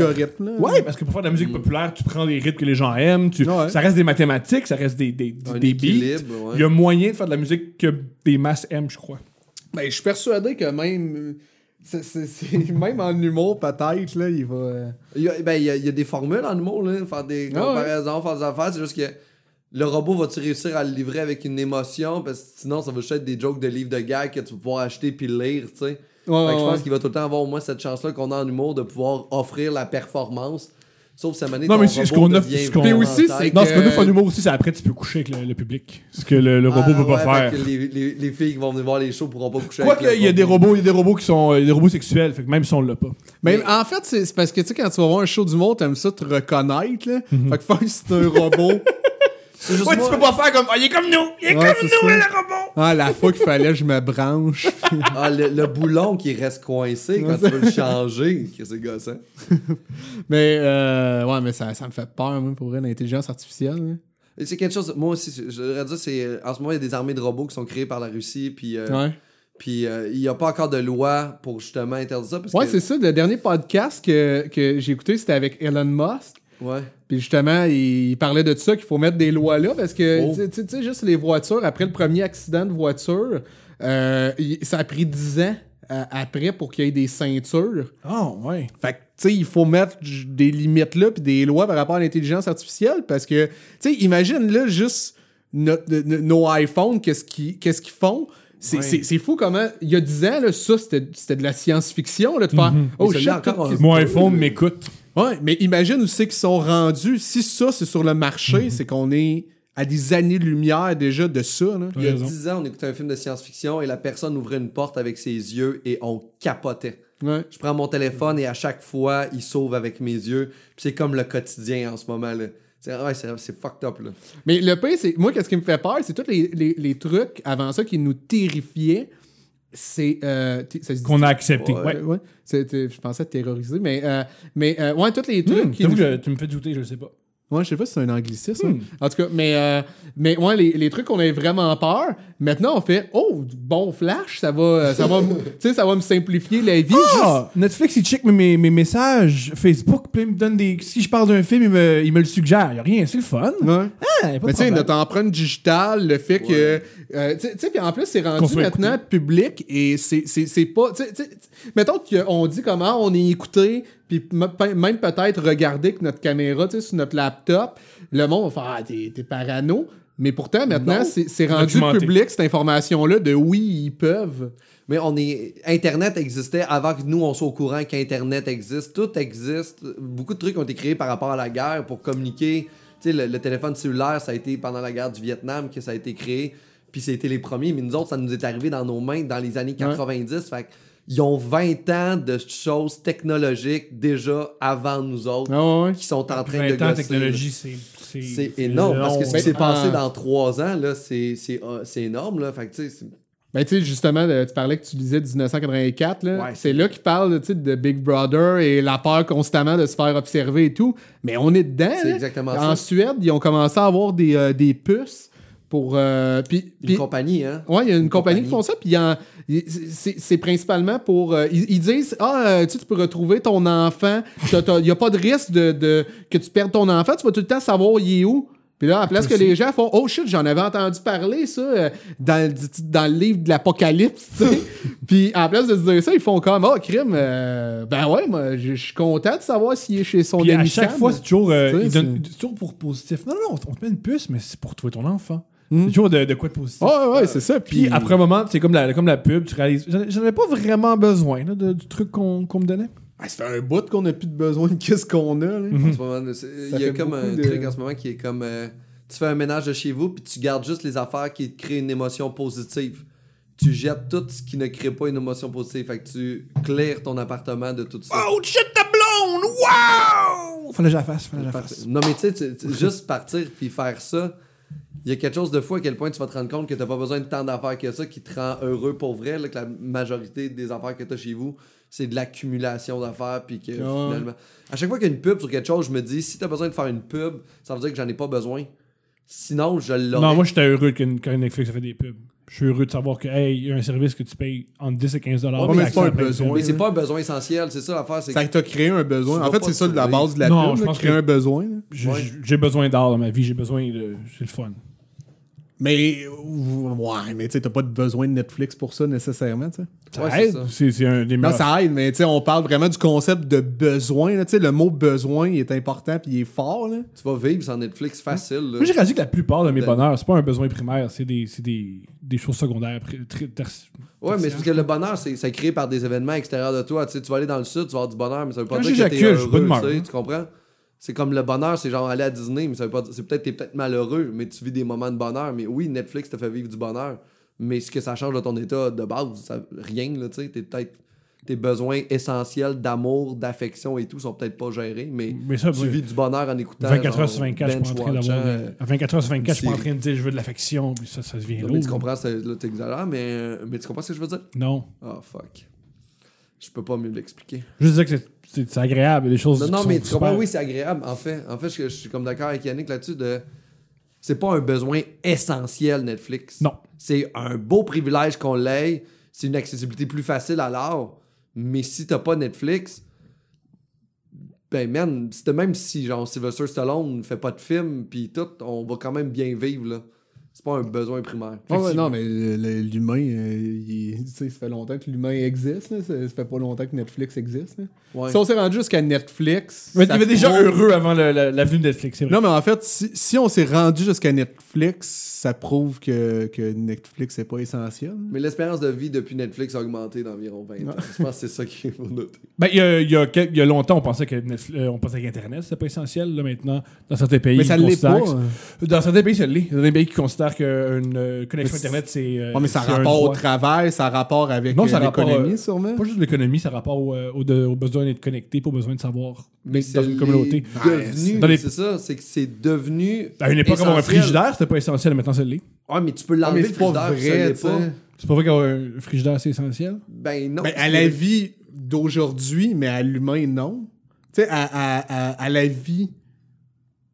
Speaker 2: Ouais, parce que pour faire de la musique populaire, tu prends des rythmes que les gens aiment. Tu,
Speaker 3: Ouais.
Speaker 2: Ça reste des mathématiques, ça reste des, des, beats.
Speaker 1: ouais.
Speaker 2: Il y a moyen de faire de la musique que des masses aiment, je crois.
Speaker 3: Ben, je suis persuadé que même. C'est- même en humour, peut-être, là, il va. euh,
Speaker 1: Il y a, ben, il y a, il y a des formules en humour, là, faire des
Speaker 3: Ah ouais.
Speaker 1: comparaisons, faire des affaires. C'est juste que le robot va-tu réussir à le livrer avec une émotion? Parce que sinon, ça va juste être des jokes de livres de gag que tu vas pouvoir acheter puis lire, tu sais.
Speaker 3: Ouais,
Speaker 1: je pense qu'il va tout le temps avoir au moins cette chance-là qu'on a en humour de pouvoir offrir la performance. Sauf si moment donné,
Speaker 2: Non, mais ce qu'on
Speaker 1: devient
Speaker 2: ce qu'on-
Speaker 3: aussi, c'est
Speaker 2: Non, ce qu'on
Speaker 3: que-
Speaker 2: offre en humour aussi, c'est après, tu peux coucher avec le, le public. Ce que le, le robot
Speaker 1: Ah,
Speaker 2: peut pas faire.
Speaker 1: fait que les, les, les filles qui vont venir voir les shows pourront pas coucher
Speaker 2: Quoique,
Speaker 1: avec le
Speaker 2: il y a des
Speaker 1: robot.
Speaker 2: robots, il y a des robots qui sont des robots sexuels, fait que même si on l'a pas.
Speaker 3: Mais,
Speaker 1: Mais-
Speaker 3: en fait, c'est parce que tu sais, quand tu vas voir un show d'humour, t'aimes ça te reconnaître, là.
Speaker 2: Mhm.
Speaker 3: Fait que faire que c'est un robot.
Speaker 1: C'est juste moi-
Speaker 2: pas faire comme. Ah, il est comme nous! Il est
Speaker 3: Ouais, c'est ça.
Speaker 2: robot!
Speaker 3: Ah, la fois qu'il fallait, je me branche.
Speaker 1: Ah, le, le boulon qui reste coincé quand tu veux le changer. Que c'est gossant.
Speaker 3: mais, euh, ouais, mais ça, ça me fait peur, moi, pour vrai, l'intelligence artificielle. là.
Speaker 1: Et C'est quelque chose, moi aussi, je voudrais dire, c'est. euh, En ce moment, il y a des armées de robots qui sont créées par la Russie, puis. euh,
Speaker 3: Ouais.
Speaker 1: Puis euh, il n'y a pas encore de loi pour justement interdire ça. Parce
Speaker 3: Ouais,
Speaker 1: que,
Speaker 3: c'est ça. Le dernier podcast que, que j'ai écouté, c'était avec Elon Musk.
Speaker 1: Ouais.
Speaker 3: Puis justement, il parlait de ça, qu'il faut mettre des lois là, parce que,
Speaker 1: Faut.
Speaker 3: tu sais- juste les voitures, après le premier accident de voiture, euh, il- ça a pris 10 ans euh, après pour qu'il y ait des ceintures.
Speaker 2: Oh, ouais.
Speaker 3: Fait que, tu sais, il faut mettre des limites là, puis des lois par rapport à l'intelligence artificielle, parce que, tu sais, imagine là, juste nos iPhones, qu'est-ce qu'ils qu'est-ce qu'ils font? C'est
Speaker 2: Ouais.
Speaker 3: fou comment, il y a 10 ans, là, ça, c'était c'était de la science-fiction, là, de faire, oh
Speaker 1: Mais
Speaker 3: shit,
Speaker 1: encore,
Speaker 2: Mon iPhone m'écoute.
Speaker 3: Ouais, mais imagine où c'est qu'ils sont rendus. Si ça, c'est sur le marché,
Speaker 2: Mhm.
Speaker 3: c'est qu'on est à des années-lumière déjà de ça. Là.
Speaker 1: Il y a. 10 ans, on écoutait un film de science-fiction et la personne ouvrait une porte avec ses yeux et on capotait.
Speaker 3: Ouais.
Speaker 1: Je prends mon téléphone et à chaque fois, il sauve avec mes yeux. Puis c'est comme le quotidien en ce moment. là. C'est ouais, c'est- c'est fucked up. Là.
Speaker 3: Mais le pire, c'est. Moi, qu'est-ce qui me fait peur, c'est tous les, les- les trucs avant ça qui nous terrifiaient. C'est. euh,
Speaker 2: Qu'on a accepté.
Speaker 1: Ouais.
Speaker 3: Je pensais terroriser, mais. euh, mais euh, ouais, tous les trucs
Speaker 2: Hum,
Speaker 3: qui.
Speaker 2: tu me fais douter, je sais pas.
Speaker 3: Ouais, je sais pas si c'est un anglicisme.
Speaker 2: Hmm.
Speaker 3: En tout cas, mais, euh, mais ouais, les, les trucs qu'on avait vraiment peur, maintenant on fait Oh, bon flash, ça va, ça va, m- tu sais, ça va me simplifier la vie. juste-
Speaker 2: Ah! Netflix, il check mes, mes, mes messages Facebook, puis il me donne des. Si je parle d'un film, il me, il me le suggère. Y a rien, c'est le fun.
Speaker 3: Ouais.
Speaker 2: Ah, y a pas de
Speaker 3: Mais tu sais, notre empreinte digitale, le fait que. euh, tu sais- puis en plus, c'est rendu maintenant public et c'est c'est- c'est pas. Tu sais, tu sais, mettons qu'on dit comment on est écouté, puis même peut-être regarder avec notre caméra, tu sais, sur notre laptop, le monde va faire Ah, t'es t'es parano. Mais pourtant, maintenant,
Speaker 1: Non.
Speaker 3: c'est c'est rendu
Speaker 2: Documenté.
Speaker 3: public, cette information-là, de oui, ils peuvent.
Speaker 1: Mais on est. Internet existait avant que nous, on soit au courant qu'Internet existe. Tout existe. Beaucoup de trucs ont été créés par rapport à la guerre pour communiquer. Tu sais, le, le téléphone cellulaire, ça a été pendant la guerre du Vietnam que ça a été créé. Puis c'était les premiers. Mais nous autres, ça nous est arrivé dans nos mains dans les années 90. Fait ils ont 20 ans de choses technologiques déjà avant nous autres
Speaker 3: Ah ouais.
Speaker 1: qui sont en train
Speaker 2: 20
Speaker 1: de
Speaker 2: ans,
Speaker 1: gosser.
Speaker 2: technologie, c'est.
Speaker 1: Énorme. Parce que ce qui
Speaker 3: Ben,
Speaker 1: s'est passé
Speaker 3: en-
Speaker 1: dans 3 ans, là, c'est c'est, euh, c'est énorme. Là. Fait que, tu sais, c'est-
Speaker 3: Ben, tu sais, justement, de- tu parlais que tu lisais 1984, là.
Speaker 1: Ouais,
Speaker 3: c'est là qu'il parle, de Big Brother et la peur constamment de se faire observer et tout. Mais on est dedans,
Speaker 1: c'est exactement
Speaker 3: En
Speaker 1: ça.
Speaker 3: Suède, ils ont commencé à avoir des, euh, des puces pour... euh, puis,
Speaker 1: Une
Speaker 3: puis-
Speaker 1: compagnie, hein?
Speaker 3: Ouais, il y a une, compagnie,
Speaker 1: compagnie.
Speaker 3: qui font ça, puis c'est c'est principalement pour... euh, ils, ils disent, ah, euh, tu sais, tu peux retrouver ton enfant, T'as- t'as- il n'y a pas de risque de, de- que tu perdes ton enfant, tu vas tout le temps savoir il est où. Puis là, en place que les gens font, oh shit, j'en avais entendu parler, ça, euh, dans, le- dans le livre de l'Apocalypse, tu sais. puis en place de se dire ça, ils font comme, oh, crime, euh, ben ouais, moi, je suis content de savoir s'il est chez son
Speaker 2: Puis à
Speaker 3: ami
Speaker 2: chaque
Speaker 3: Sam.
Speaker 2: fois, c'est toujours, euh,
Speaker 3: Tu sais,
Speaker 2: il donne- c'est toujours pour positif. Non, non, on te met une puce, mais c'est pour trouver ton enfant. C'est toujours de, de quoi de positif.
Speaker 3: Ouais, ouais, c'est ça.
Speaker 2: Puis après un moment, c'est comme la, comme la pub, tu réalises. J'en avais pas vraiment besoin là, de- du truc qu'on qu'on me donnait.
Speaker 3: Ah, ça fait un bout qu'on n'a plus de besoin de qu'est-ce qu'on a, là.
Speaker 1: En ce moment, Il y a comme un
Speaker 3: de-
Speaker 1: truc en ce moment qui est comme euh, tu fais un ménage de chez vous puis tu gardes juste les affaires qui te créent une émotion positive. Tu jettes tout ce qui ne crée pas une émotion positive. Fait que tu claires ton appartement de tout ça.
Speaker 2: Oh shit, ta blonde! Wow! Fallait que je la fasse, fallait que je la fasse.
Speaker 1: Non, mais tu sais, juste partir puis faire ça, il y a quelque chose de fou à quel point tu vas te rendre compte que t'as pas besoin de tant d'affaires que ça qui te rend heureux pour vrai, là, que la majorité des affaires que t'as chez vous, c'est de l'accumulation d'affaires puis que finalement... À chaque fois qu'il y a une pub sur quelque chose, je me dis, si t'as besoin de faire une pub, ça veut dire que j'en ai pas besoin. Sinon, je l'aurais.
Speaker 2: Non, moi j'étais heureux que- quand Netflix a fait des pubs. Je suis heureux de savoir que, hey, il y a un service que tu payes entre 10 et 15 dollars.
Speaker 1: Ouais, mais
Speaker 3: c'est pas un besoin.
Speaker 1: Mais c'est pas un besoin essentiel, c'est ça l'affaire, c'est
Speaker 3: Ça
Speaker 1: que
Speaker 3: t'a créé un besoin. En fait, c'est ça de la base de la
Speaker 2: Non,
Speaker 3: pub,
Speaker 2: je
Speaker 3: là,
Speaker 2: pense
Speaker 3: créer
Speaker 2: que-
Speaker 3: un besoin. là.
Speaker 2: J'ai
Speaker 1: Ouais.
Speaker 2: j'ai besoin d'art dans ma vie, j'ai besoin de. C'est le fun.
Speaker 3: Mais, ouais, mais tu sais, t'as pas de besoin de Netflix pour ça nécessairement, tu sais.
Speaker 2: Ça
Speaker 1: Ouais, c'est
Speaker 2: aide.
Speaker 1: ça.
Speaker 2: C'est c'est un des
Speaker 3: Non,
Speaker 2: meilleurs.
Speaker 3: ça aide, mais tu sais, on parle vraiment du concept de besoin, là, tu sais, le mot besoin il est important puis il est fort, là.
Speaker 1: Tu vas vivre sans Netflix facile. là.
Speaker 2: Moi, j'ai réalisé que la plupart de mes
Speaker 1: De-
Speaker 2: bonheurs, c'est pas un besoin primaire, c'est des, c'est des, des choses secondaires. pri- tri- ter-
Speaker 1: Ouais, mais c'est parce que le bonheur, c'est créé par des événements extérieurs de toi. Tu, sais, tu vas aller dans le sud, tu vas avoir du bonheur, mais ça veut pas
Speaker 2: Quand
Speaker 1: dire que t'es
Speaker 2: je suis pas de
Speaker 1: heureux.
Speaker 2: hein.
Speaker 1: Tu comprends? C'est comme le bonheur, c'est genre aller à Disney, mais ça veut pas dire- c'est peut-être t'es peut-être malheureux, mais tu vis des moments de bonheur. Mais oui, Netflix te fait vivre du bonheur, mais ce que ça change de ton état de base, ça, rien là, tu sais, t'es peut-être tes besoins essentiels d'amour, d'affection et tout sont peut-être pas gérés, mais,
Speaker 2: Mais ça,
Speaker 1: tu
Speaker 2: oui.
Speaker 1: vis du bonheur en écoutant
Speaker 2: 24
Speaker 1: genre,
Speaker 2: heures sur 24, je suis pas en train d'avoir.
Speaker 1: euh,
Speaker 2: À 24 heures sur 24, je suis pas en train de dire je veux de l'affection, puis ça, ça devient
Speaker 1: mais
Speaker 2: lourd.
Speaker 1: tu comprends, là t'exagères, mais, euh, mais tu comprends ce que je veux dire?
Speaker 2: Non.
Speaker 1: Ah fuck. Je peux pas mieux l'expliquer.
Speaker 2: Je veux dire que c'est- agréable, des choses.
Speaker 1: Non, non, mais tu comprends, oui, c'est agréable. En fait, en fait je, je suis comme d'accord avec Yannick là-dessus de. C'est pas un besoin essentiel, Netflix.
Speaker 2: Non.
Speaker 1: C'est un beau privilège qu'on l'ait. C'est une accessibilité plus facile à l'art. Mais si t'as pas Netflix, ben man, même si genre Sylvester Stallone fait pas de film, puis tout, on va quand même bien vivre là. C'est pas un besoin primaire.
Speaker 3: Ouais, ouais, non, mais l'humain, euh, il- tu sais, ça fait longtemps que l'humain existe, là. Ça, ça fait pas longtemps que Netflix existe.
Speaker 1: Ouais.
Speaker 3: Si on s'est rendu jusqu'à Netflix.
Speaker 2: Mais
Speaker 3: ça
Speaker 2: tu étais déjà
Speaker 3: prouve-
Speaker 2: heureux avant l'avenue de Netflix, c'est vrai.
Speaker 3: Non, mais en fait, si, si on s'est rendu jusqu'à Netflix, ça prouve que, que Netflix c'est pas essentiel.
Speaker 1: Mais l'espérance de vie depuis Netflix a augmenté d'environ 20 ans. Je pense que c'est ça qu'il faut noter.
Speaker 2: Ben, il y a, il y a y a longtemps, on pensait que Netflix- euh, on pensait qu'Internet, c'était pas essentiel. Là, maintenant, dans certains pays,
Speaker 3: Mais ça l'est pas.
Speaker 2: que- Dans certains pays, ça l'est. A des pays qui considèrent qu'une euh, connexion
Speaker 3: c'est-
Speaker 2: Internet, c'est. euh,
Speaker 3: Ouais, mais ça a
Speaker 2: c'est
Speaker 3: rapport au
Speaker 2: droit.
Speaker 3: travail, ça a rapport avec
Speaker 2: Non,
Speaker 3: euh,
Speaker 2: ça a rapport,
Speaker 3: l'économie,
Speaker 2: euh,
Speaker 3: sûrement.
Speaker 2: Pas juste l'économie, ça a rapport au, euh, au, de- au besoin d'être connecté, pas au besoin de savoir.
Speaker 1: Mais
Speaker 2: dans
Speaker 1: c'est
Speaker 2: une communauté.
Speaker 1: devenu,
Speaker 2: Dans les-
Speaker 1: c'est ça, c'est que c'est devenu.
Speaker 2: À une époque, avoir un
Speaker 1: essentiel.
Speaker 2: frigidaire, c'était pas essentiel, maintenant, ça l'est.
Speaker 1: Ouais, mais tu peux
Speaker 3: Ah,
Speaker 1: l'enlever
Speaker 3: mais
Speaker 1: le
Speaker 3: c'est pas vrai.
Speaker 2: C'est pas vrai qu'avoir un frigidaire, c'est essentiel?
Speaker 1: Ben non.
Speaker 3: Ben, à la vie d'aujourd'hui, mais à l'humain, non. Tu sais, à, à- à- à la vie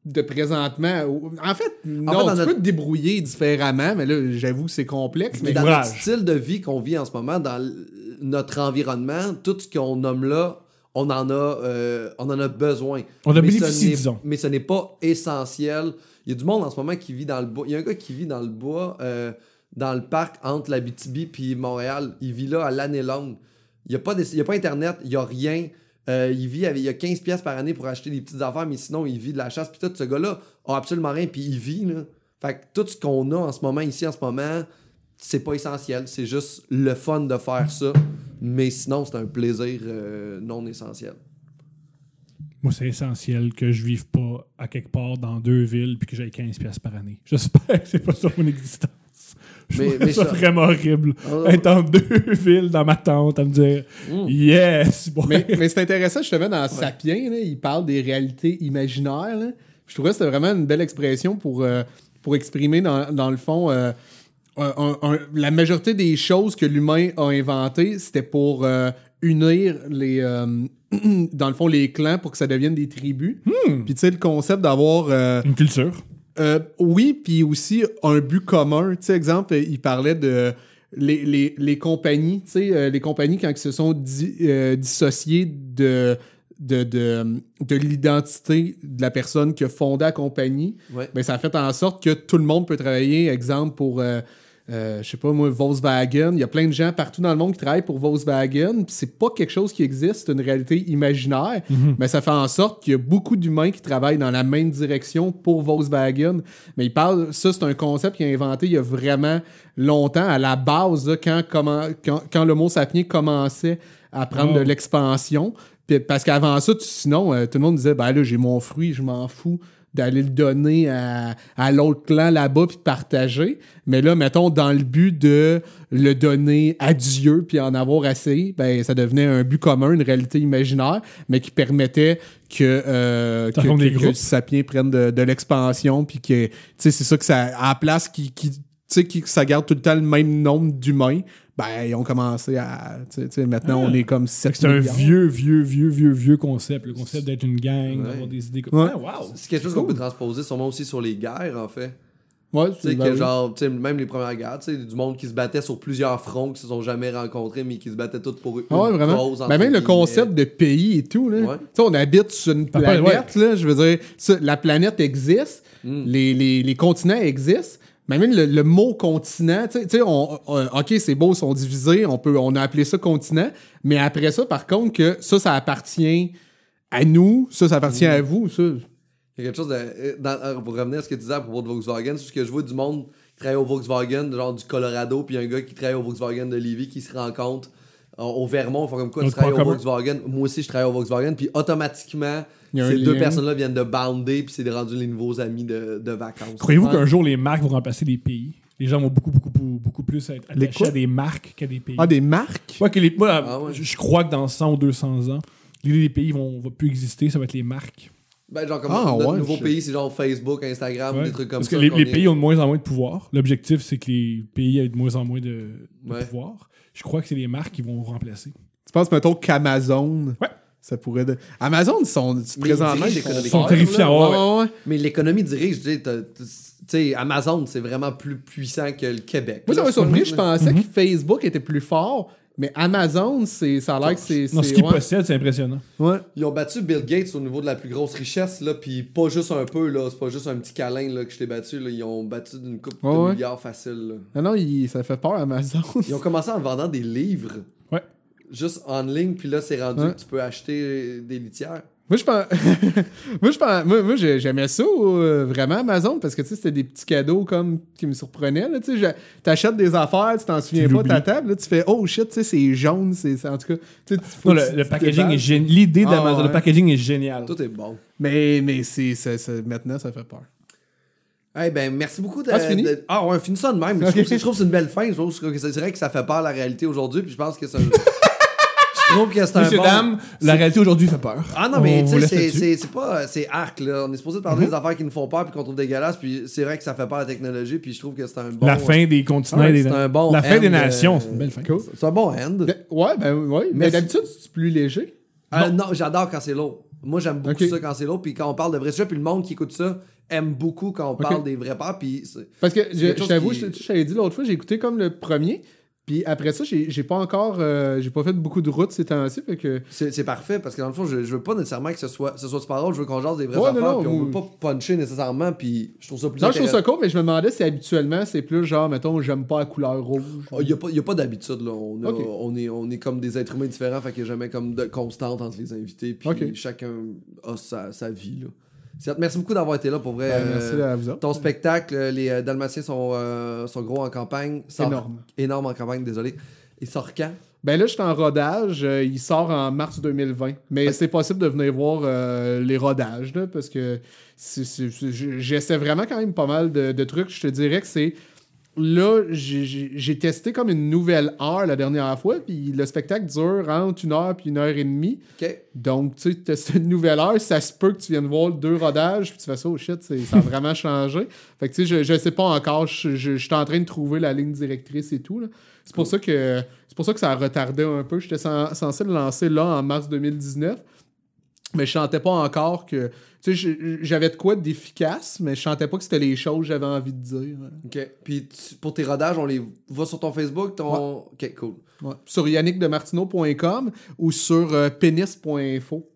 Speaker 3: de présentement. En fait, non,
Speaker 1: fait, dans
Speaker 3: tu
Speaker 1: notre-
Speaker 3: peux te débrouiller différemment, mais là, j'avoue que c'est complexe.
Speaker 1: Mais
Speaker 3: Mais
Speaker 1: dans
Speaker 2: ouvrage.
Speaker 1: notre style de vie qu'on vit en ce moment, dans notre environnement, tout ce qu'on nomme là, on en a, euh, on en a besoin.
Speaker 2: On a bénéficié, disons.
Speaker 1: Mais ce n'est pas essentiel. Il y a du monde en ce moment qui vit dans le bois. Il y a un gars qui vit dans le bois, euh, dans le parc entre la BTB puis Montréal. Il vit là à l'année longue. Il n'y a, pas des- il y a pas Internet, il n'y a rien. Euh, il vit avec, il a 15 pièces par année pour acheter des petites affaires, mais sinon, il vit de la chasse. Puis tout, ce gars-là a absolument rien, puis il vit. Là. Fait que tout ce qu'on a en ce moment, ici, en ce moment, c'est pas essentiel. C'est juste le fun de faire ça. Mais sinon, c'est un plaisir euh, non essentiel.
Speaker 2: Moi, c'est essentiel que je vive pas à quelque part dans deux villes puis que j'aille 15 pièces par année. J'espère que c'est pas ça mon existence. Je
Speaker 1: Mais-
Speaker 2: trouve
Speaker 1: mais
Speaker 2: ça,
Speaker 1: ça-
Speaker 2: vraiment horrible.
Speaker 1: Ah,
Speaker 2: Être en deux villes dans ma tente à me dire
Speaker 1: Mm.
Speaker 2: Yes!
Speaker 3: Mais, mais c'est intéressant, justement, dans Sapiens, là, il parle des réalités imaginaires. là. Je trouvais que c'était vraiment une belle expression pour, euh, pour exprimer, dans, dans le fond, euh, un- un- un- la majorité des choses que l'humain a inventées, c'était pour euh, unir les, dans le fond, les clans pour que ça devienne des tribus. Puis tu sais, le concept d'avoir...
Speaker 2: Une culture.
Speaker 3: Euh, oui, puis aussi un but commun. Tu sais, exemple, il parlait de les, les, les compagnies, tu sais, euh, les compagnies quand ils se sont di- euh, dissociées de, de, de, de l'identité de la personne qui a fondé la compagnie,
Speaker 1: Ouais.
Speaker 3: ben, ça a fait en sorte que tout le monde peut travailler, exemple, pour... euh, euh, je sais pas moi, Volkswagen. Il y a plein de gens partout dans le monde qui travaillent pour Volkswagen. C'est pas quelque chose qui existe, c'est une réalité imaginaire. Mais ça fait en sorte qu'il y a beaucoup d'humains qui travaillent dans la même direction pour Volkswagen. Mais il parle, ça c'est un concept qu'il a inventé il y a vraiment longtemps. À la base, là, quand, comment, quand, quand l'homo sapiens commençait à prendre
Speaker 2: Oh.
Speaker 3: de l'expansion. Parce qu'avant ça, tu- sinon, euh, tout le monde disait, ben là, j'ai mon fruit, je m'en fous d'aller le donner à, à l'autre clan là-bas puis de partager. Mais là, mettons, dans le but de le donner à Dieu puis en avoir assez, ben ça devenait un but commun, une réalité imaginaire, mais qui permettait que, euh, que, que- que
Speaker 2: groupes.
Speaker 3: le sapien prenne de, de l'expansion puis que, tu sais, c'est ça que ça, à la place qui, qui tu sais, qui- que ça garde tout le temps le même nombre d'humains, ben, ils ont commencé à, tu sais, tu sais, maintenant,
Speaker 2: Ah.
Speaker 3: on est comme 7
Speaker 2: C'est un vieux, vieux, vieux, vieux, vieux concept. Le concept d'être une gang,
Speaker 1: Ouais.
Speaker 2: d'avoir des idées comme
Speaker 3: Ouais.
Speaker 2: Ah, wow!
Speaker 1: C'est quelque chose qu'on peut transposer sûrement aussi sur les guerres, en fait.
Speaker 3: Ouais,
Speaker 1: Tu sais,
Speaker 3: ben
Speaker 1: que
Speaker 3: oui.
Speaker 1: genre, tu sais, même les premières guerres, tu sais, du monde qui se battait sur plusieurs fronts, qui se sont jamais rencontrés, mais qui se battaient tous pour eux.
Speaker 3: Ah ouais, vraiment. Ben, même le concept de pays et tout, là.
Speaker 1: Ouais.
Speaker 3: Tu sais, on habite sur une planète, là. Je veux dire, la planète existe,
Speaker 1: Mm.
Speaker 3: les, les- les continents existent, Mais même le, le mot continent, tu sais- on, on- ok, c'est beau, ils sont divisés, on peut, on a appelé ça continent, mais après ça, par contre, que ça, ça appartient à nous, ça, ça appartient à vous, ça.
Speaker 1: Il y a quelque chose de. euh, dans- euh, pour revenir à ce que tu disais à propos de Volkswagen, c'est ce que je vois du monde qui travaille au Volkswagen, genre du Colorado, puis un gars qui travaille au Volkswagen de Levy qui se rencontre au Vermont, ils font comme quoi tu travailles au. Volkswagen. Moi aussi, je travaille au Volkswagen, puis automatiquement, ces deux personnes-là viennent de bounder, puis c'est rendu les nouveaux amis de, de vacances.
Speaker 2: Croyez-vous qu'un jour, les marques vont remplacer les pays? Les gens vont beaucoup, beaucoup, beaucoup, beaucoup plus être
Speaker 3: Les
Speaker 2: attachés
Speaker 3: quoi?
Speaker 2: à des marques qu'à des pays.
Speaker 3: Ah, des marques?
Speaker 2: Ouais, que les, moi,
Speaker 1: Ah ouais.
Speaker 2: je, je crois que dans 100 ou 200 ans, l'idée des pays vont, va plus exister, ça va être les marques.
Speaker 1: Ben, genre, comme
Speaker 3: Ah,
Speaker 1: notre
Speaker 3: ouais,
Speaker 1: nouveau
Speaker 3: je-
Speaker 1: pays, c'est genre Facebook, Instagram,
Speaker 2: Ouais.
Speaker 1: des trucs comme
Speaker 2: Parce
Speaker 1: ça.
Speaker 2: que les,
Speaker 1: qu'on
Speaker 2: les
Speaker 1: est-
Speaker 2: pays ont de moins en moins de pouvoir. L'objectif, c'est que les pays aient de moins en moins de, de
Speaker 1: Ouais.
Speaker 2: pouvoir. Je crois que c'est les marques qui vont remplacer.
Speaker 3: Tu penses, mettons, qu'Amazon,
Speaker 2: Ouais.
Speaker 3: Ça pourrait... De... Amazon, ils sont, présentement, ils sont...
Speaker 2: terrifiants.
Speaker 3: Ouais,
Speaker 2: ouais, ouais.
Speaker 3: ouais, ouais.
Speaker 1: Mais l'économie dirige, tu sais, t'as- tu sais, Amazon, c'est vraiment plus puissant que le Québec.
Speaker 3: Moi, ça m'a surpris, je pensais
Speaker 2: Mhm.
Speaker 3: que Facebook était plus fort, mais Amazon, c'est, ça a l'air que c'est...
Speaker 2: Non, ce qu'ils
Speaker 3: ouais.
Speaker 2: possèdent, c'est impressionnant.
Speaker 3: Ouais.
Speaker 1: Ils ont battu Bill Gates au niveau de la plus grosse richesse, là, puis pas juste un peu, là, c'est pas juste un petit câlin là, que je t'ai battu, là, ils ont battu d'une coupe
Speaker 3: Ouais,
Speaker 1: de
Speaker 3: ouais.
Speaker 1: milliards facile. là.
Speaker 3: Non, non, il- ça fait peur, Amazon.
Speaker 1: Ils ont commencé en vendant des livres. Juste en ligne, puis là, c'est rendu
Speaker 3: Ouais.
Speaker 1: que tu peux acheter des litières.
Speaker 3: Moi, je pense. moi, je pense. Moi, moi, j'ai- j'aimais ça, euh, vraiment, Amazon, parce que, tu sais, c'était des petits cadeaux comme qui me surprenaient, là. Tu sais, je- t'achètes des affaires, tu t'en souviens
Speaker 2: Tu
Speaker 3: pas de ta table, là, tu fais, oh shit, tu sais, c'est jaune, c'est. En tout cas, tu sais, faut
Speaker 2: Non,
Speaker 3: que
Speaker 2: le, packaging est génial. L'idée
Speaker 3: Ah,
Speaker 2: d'Amazon,
Speaker 3: ouais.
Speaker 2: le packaging est génial.
Speaker 1: Tout est bon.
Speaker 3: Mais, mais c'est, maintenant, ça fait peur.
Speaker 1: Eh ben, merci beaucoup de.
Speaker 3: Ah, fini?
Speaker 1: de- Ah, ouais, finis ça de même. Je, trouve, que- je trouve que c'est une belle fin. Je trouve que c'est vrai que ça fait peur la réalité aujourd'hui, puis je pense que c'est un. Je trouve que c'est un.
Speaker 2: Messieurs,
Speaker 1: bon-
Speaker 2: dames, la réalité aujourd'hui fait peur.
Speaker 1: Ah non, mais tu sais, c'est-
Speaker 2: là-dessus.
Speaker 1: c'est c'est pas. C'est arc, là. On est supposé parler des affaires qui nous font peur puis qu'on trouve dégueulasses, puis c'est vrai que ça fait peur la technologie, puis je trouve que c'est un bon.
Speaker 2: la fin des continents.
Speaker 1: Ouais,
Speaker 2: des-
Speaker 1: un bon
Speaker 2: la fin des nations,
Speaker 1: euh,
Speaker 2: c'est une belle fin.
Speaker 1: C'est un bon end.
Speaker 3: Ben, ouais, ben, ouais. Mais d'habitude, c'est plus léger.
Speaker 1: Euh, non, j'adore quand c'est lourd. Moi, j'aime beaucoup ça quand c'est lourd, puis quand on parle de vrais sujets, puis le monde qui écoute ça aime beaucoup quand on parle des vrais peurs, puis
Speaker 3: Parce que je, t'avoue,
Speaker 1: qui-
Speaker 3: je, je t'avais dit l'autre fois, j'ai écouté comme le premier. Puis après ça, j'ai pas encore. euh, j'ai pas fait beaucoup de routes ces temps-ci. Que.
Speaker 1: c'est parfait, parce que dans le fond, je, je veux pas nécessairement que ce soit, ce soit super drôle, je veux qu'on jase des vraies
Speaker 3: Ouais, non,
Speaker 1: affaires,
Speaker 3: non,
Speaker 1: puis on veut pas puncher nécessairement, puis je trouve ça plus
Speaker 3: Non, je trouve ça cool, mais je me demandais si habituellement c'est plus genre, mettons, j'aime pas la couleur rouge.
Speaker 1: Il n'y a pas, y a pas d'habitude, là. On, a-
Speaker 3: Ok.
Speaker 1: on, est, on est comme des êtres humains différents, fait qu'il n'y a jamais comme de constante entre les invités, puis chacun a sa, sa vie, là. Merci beaucoup d'avoir été là, pour vrai.
Speaker 3: Ben,
Speaker 1: Euh,
Speaker 3: merci à vous autres.
Speaker 1: Ton spectacle, euh, les euh, Dalmatiens sont, sont gros en campagne. Sort-
Speaker 3: Énorme.
Speaker 1: Énorme en campagne, désolé. Il sort quand?
Speaker 3: Ben là, je suis en rodage. euh, il sort en mars 2020. Mais c'est possible de venir voir euh, les rodages, là, parce que j'essaie vraiment quand même pas mal de, de trucs. Je te dirais que c'est. Là, j'ai- testé comme une nouvelle heure la dernière fois, puis le spectacle dure entre une heure puis une heure et demie. Donc, tu sais, testes une nouvelle heure, ça se peut que tu viennes voir deux rodages, puis tu fais ça, oh shit, ça a vraiment changé. Fait que, tu sais, je, je sais pas encore, je, je, je suis en train de trouver la ligne directrice et tout. C'est pour, ça que, pour ça que ça a retardé un peu. J'étais cen- censé le lancer là en mars 2019, mais je sentais pas encore que. Tu sais, j'avais de quoi d'efficace, mais je sentais pas que c'était les choses que j'avais envie de dire.
Speaker 1: OK. Puis tu- pour tes rodages, on les voit sur ton Facebook, ton... OK, cool.
Speaker 3: Ouais. Sur yannickdemartino.com ou sur euh, pénis.info.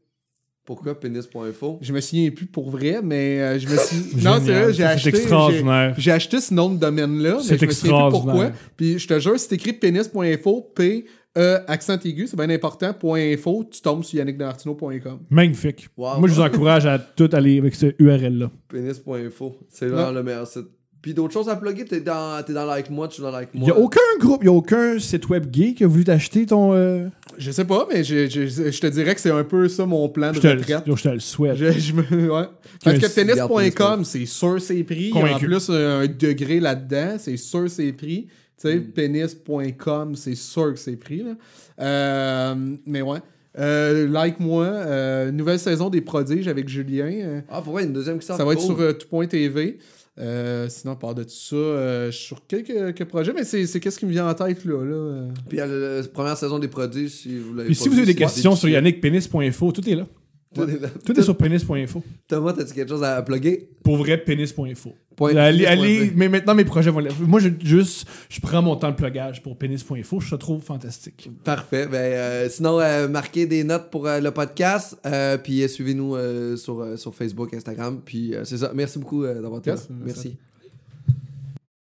Speaker 1: Pourquoi pénis.info?
Speaker 3: Je me souviens plus pour vrai, mais euh, je me suis. non, c'est vrai, j'ai acheté.
Speaker 2: C'est extraordinaire.
Speaker 3: J'ai acheté ce nom de domaine-là, mais
Speaker 2: C'est
Speaker 3: je me souviens plus pourquoi. Puis je te jure, si t'écris pénis.info, P, E, accent aigu, c'est bien important, point .info, tu tombes sur yannickdemartino.com.
Speaker 2: Magnifique.
Speaker 1: Wow.
Speaker 2: Moi, je vous encourage à tout aller avec ce URL-là.
Speaker 1: Pénis.info. C'est vraiment le meilleur site. Puis d'autres choses à plugger? T'es dans, t'es dans Like Moi, tu es dans Like
Speaker 2: Il
Speaker 1: Moi.
Speaker 2: n'y a aucun groupe, il n'y a aucun site web gay qui a voulu t'acheter ton. euh,
Speaker 3: Je sais pas, mais je, je- je te dirais que c'est un peu ça mon plan de
Speaker 2: Je te, le,
Speaker 3: retraite.
Speaker 2: je te le souhaite.
Speaker 3: Je, je me, ouais. Parce que pénis.com, c'est sûr c'est pris. Il y a en plus un degré là-dedans, c'est sûr c'est pris. Tu sais, pénis.com, c'est sûr que c'est pris. Là. Euh, mais ouais. Euh, like moi, euh, nouvelle saison des prodiges avec Julien. euh,
Speaker 1: Ah, pourquoi une deuxième qui sort?
Speaker 3: ça va être
Speaker 1: Cool.
Speaker 3: sur euh, tout.tv. Euh, sinon, à part de tout ça, euh, je suis sur quelques, quelques projets, mais c'est c'est qu'est-ce qui me vient en tête là. là?
Speaker 1: Puis la première saison des prodiges, si vous l'avez
Speaker 2: Puis
Speaker 1: pas
Speaker 2: si vous avez des questions sur yannickpenis.info, tout est là.
Speaker 1: Tout est là.
Speaker 2: Tout est sur penis.info.
Speaker 1: Thomas, t'as-tu quelque chose à plugger?
Speaker 2: Pour vrai, penis.info.
Speaker 1: Point-
Speaker 2: Allez, mais maintenant mes projets vont. Moi, je, juste, je prends mon temps de plugage pour penis.info. Je trouve fantastique.
Speaker 1: Parfait. Ben, euh, sinon, euh, marquez des notes pour euh, le podcast. euh, puis euh, suivez-nous euh, sur, euh, sur Facebook, Instagram. Puis euh, c'est ça. Merci beaucoup euh, d'avoir été là.
Speaker 3: merci.
Speaker 1: Merci.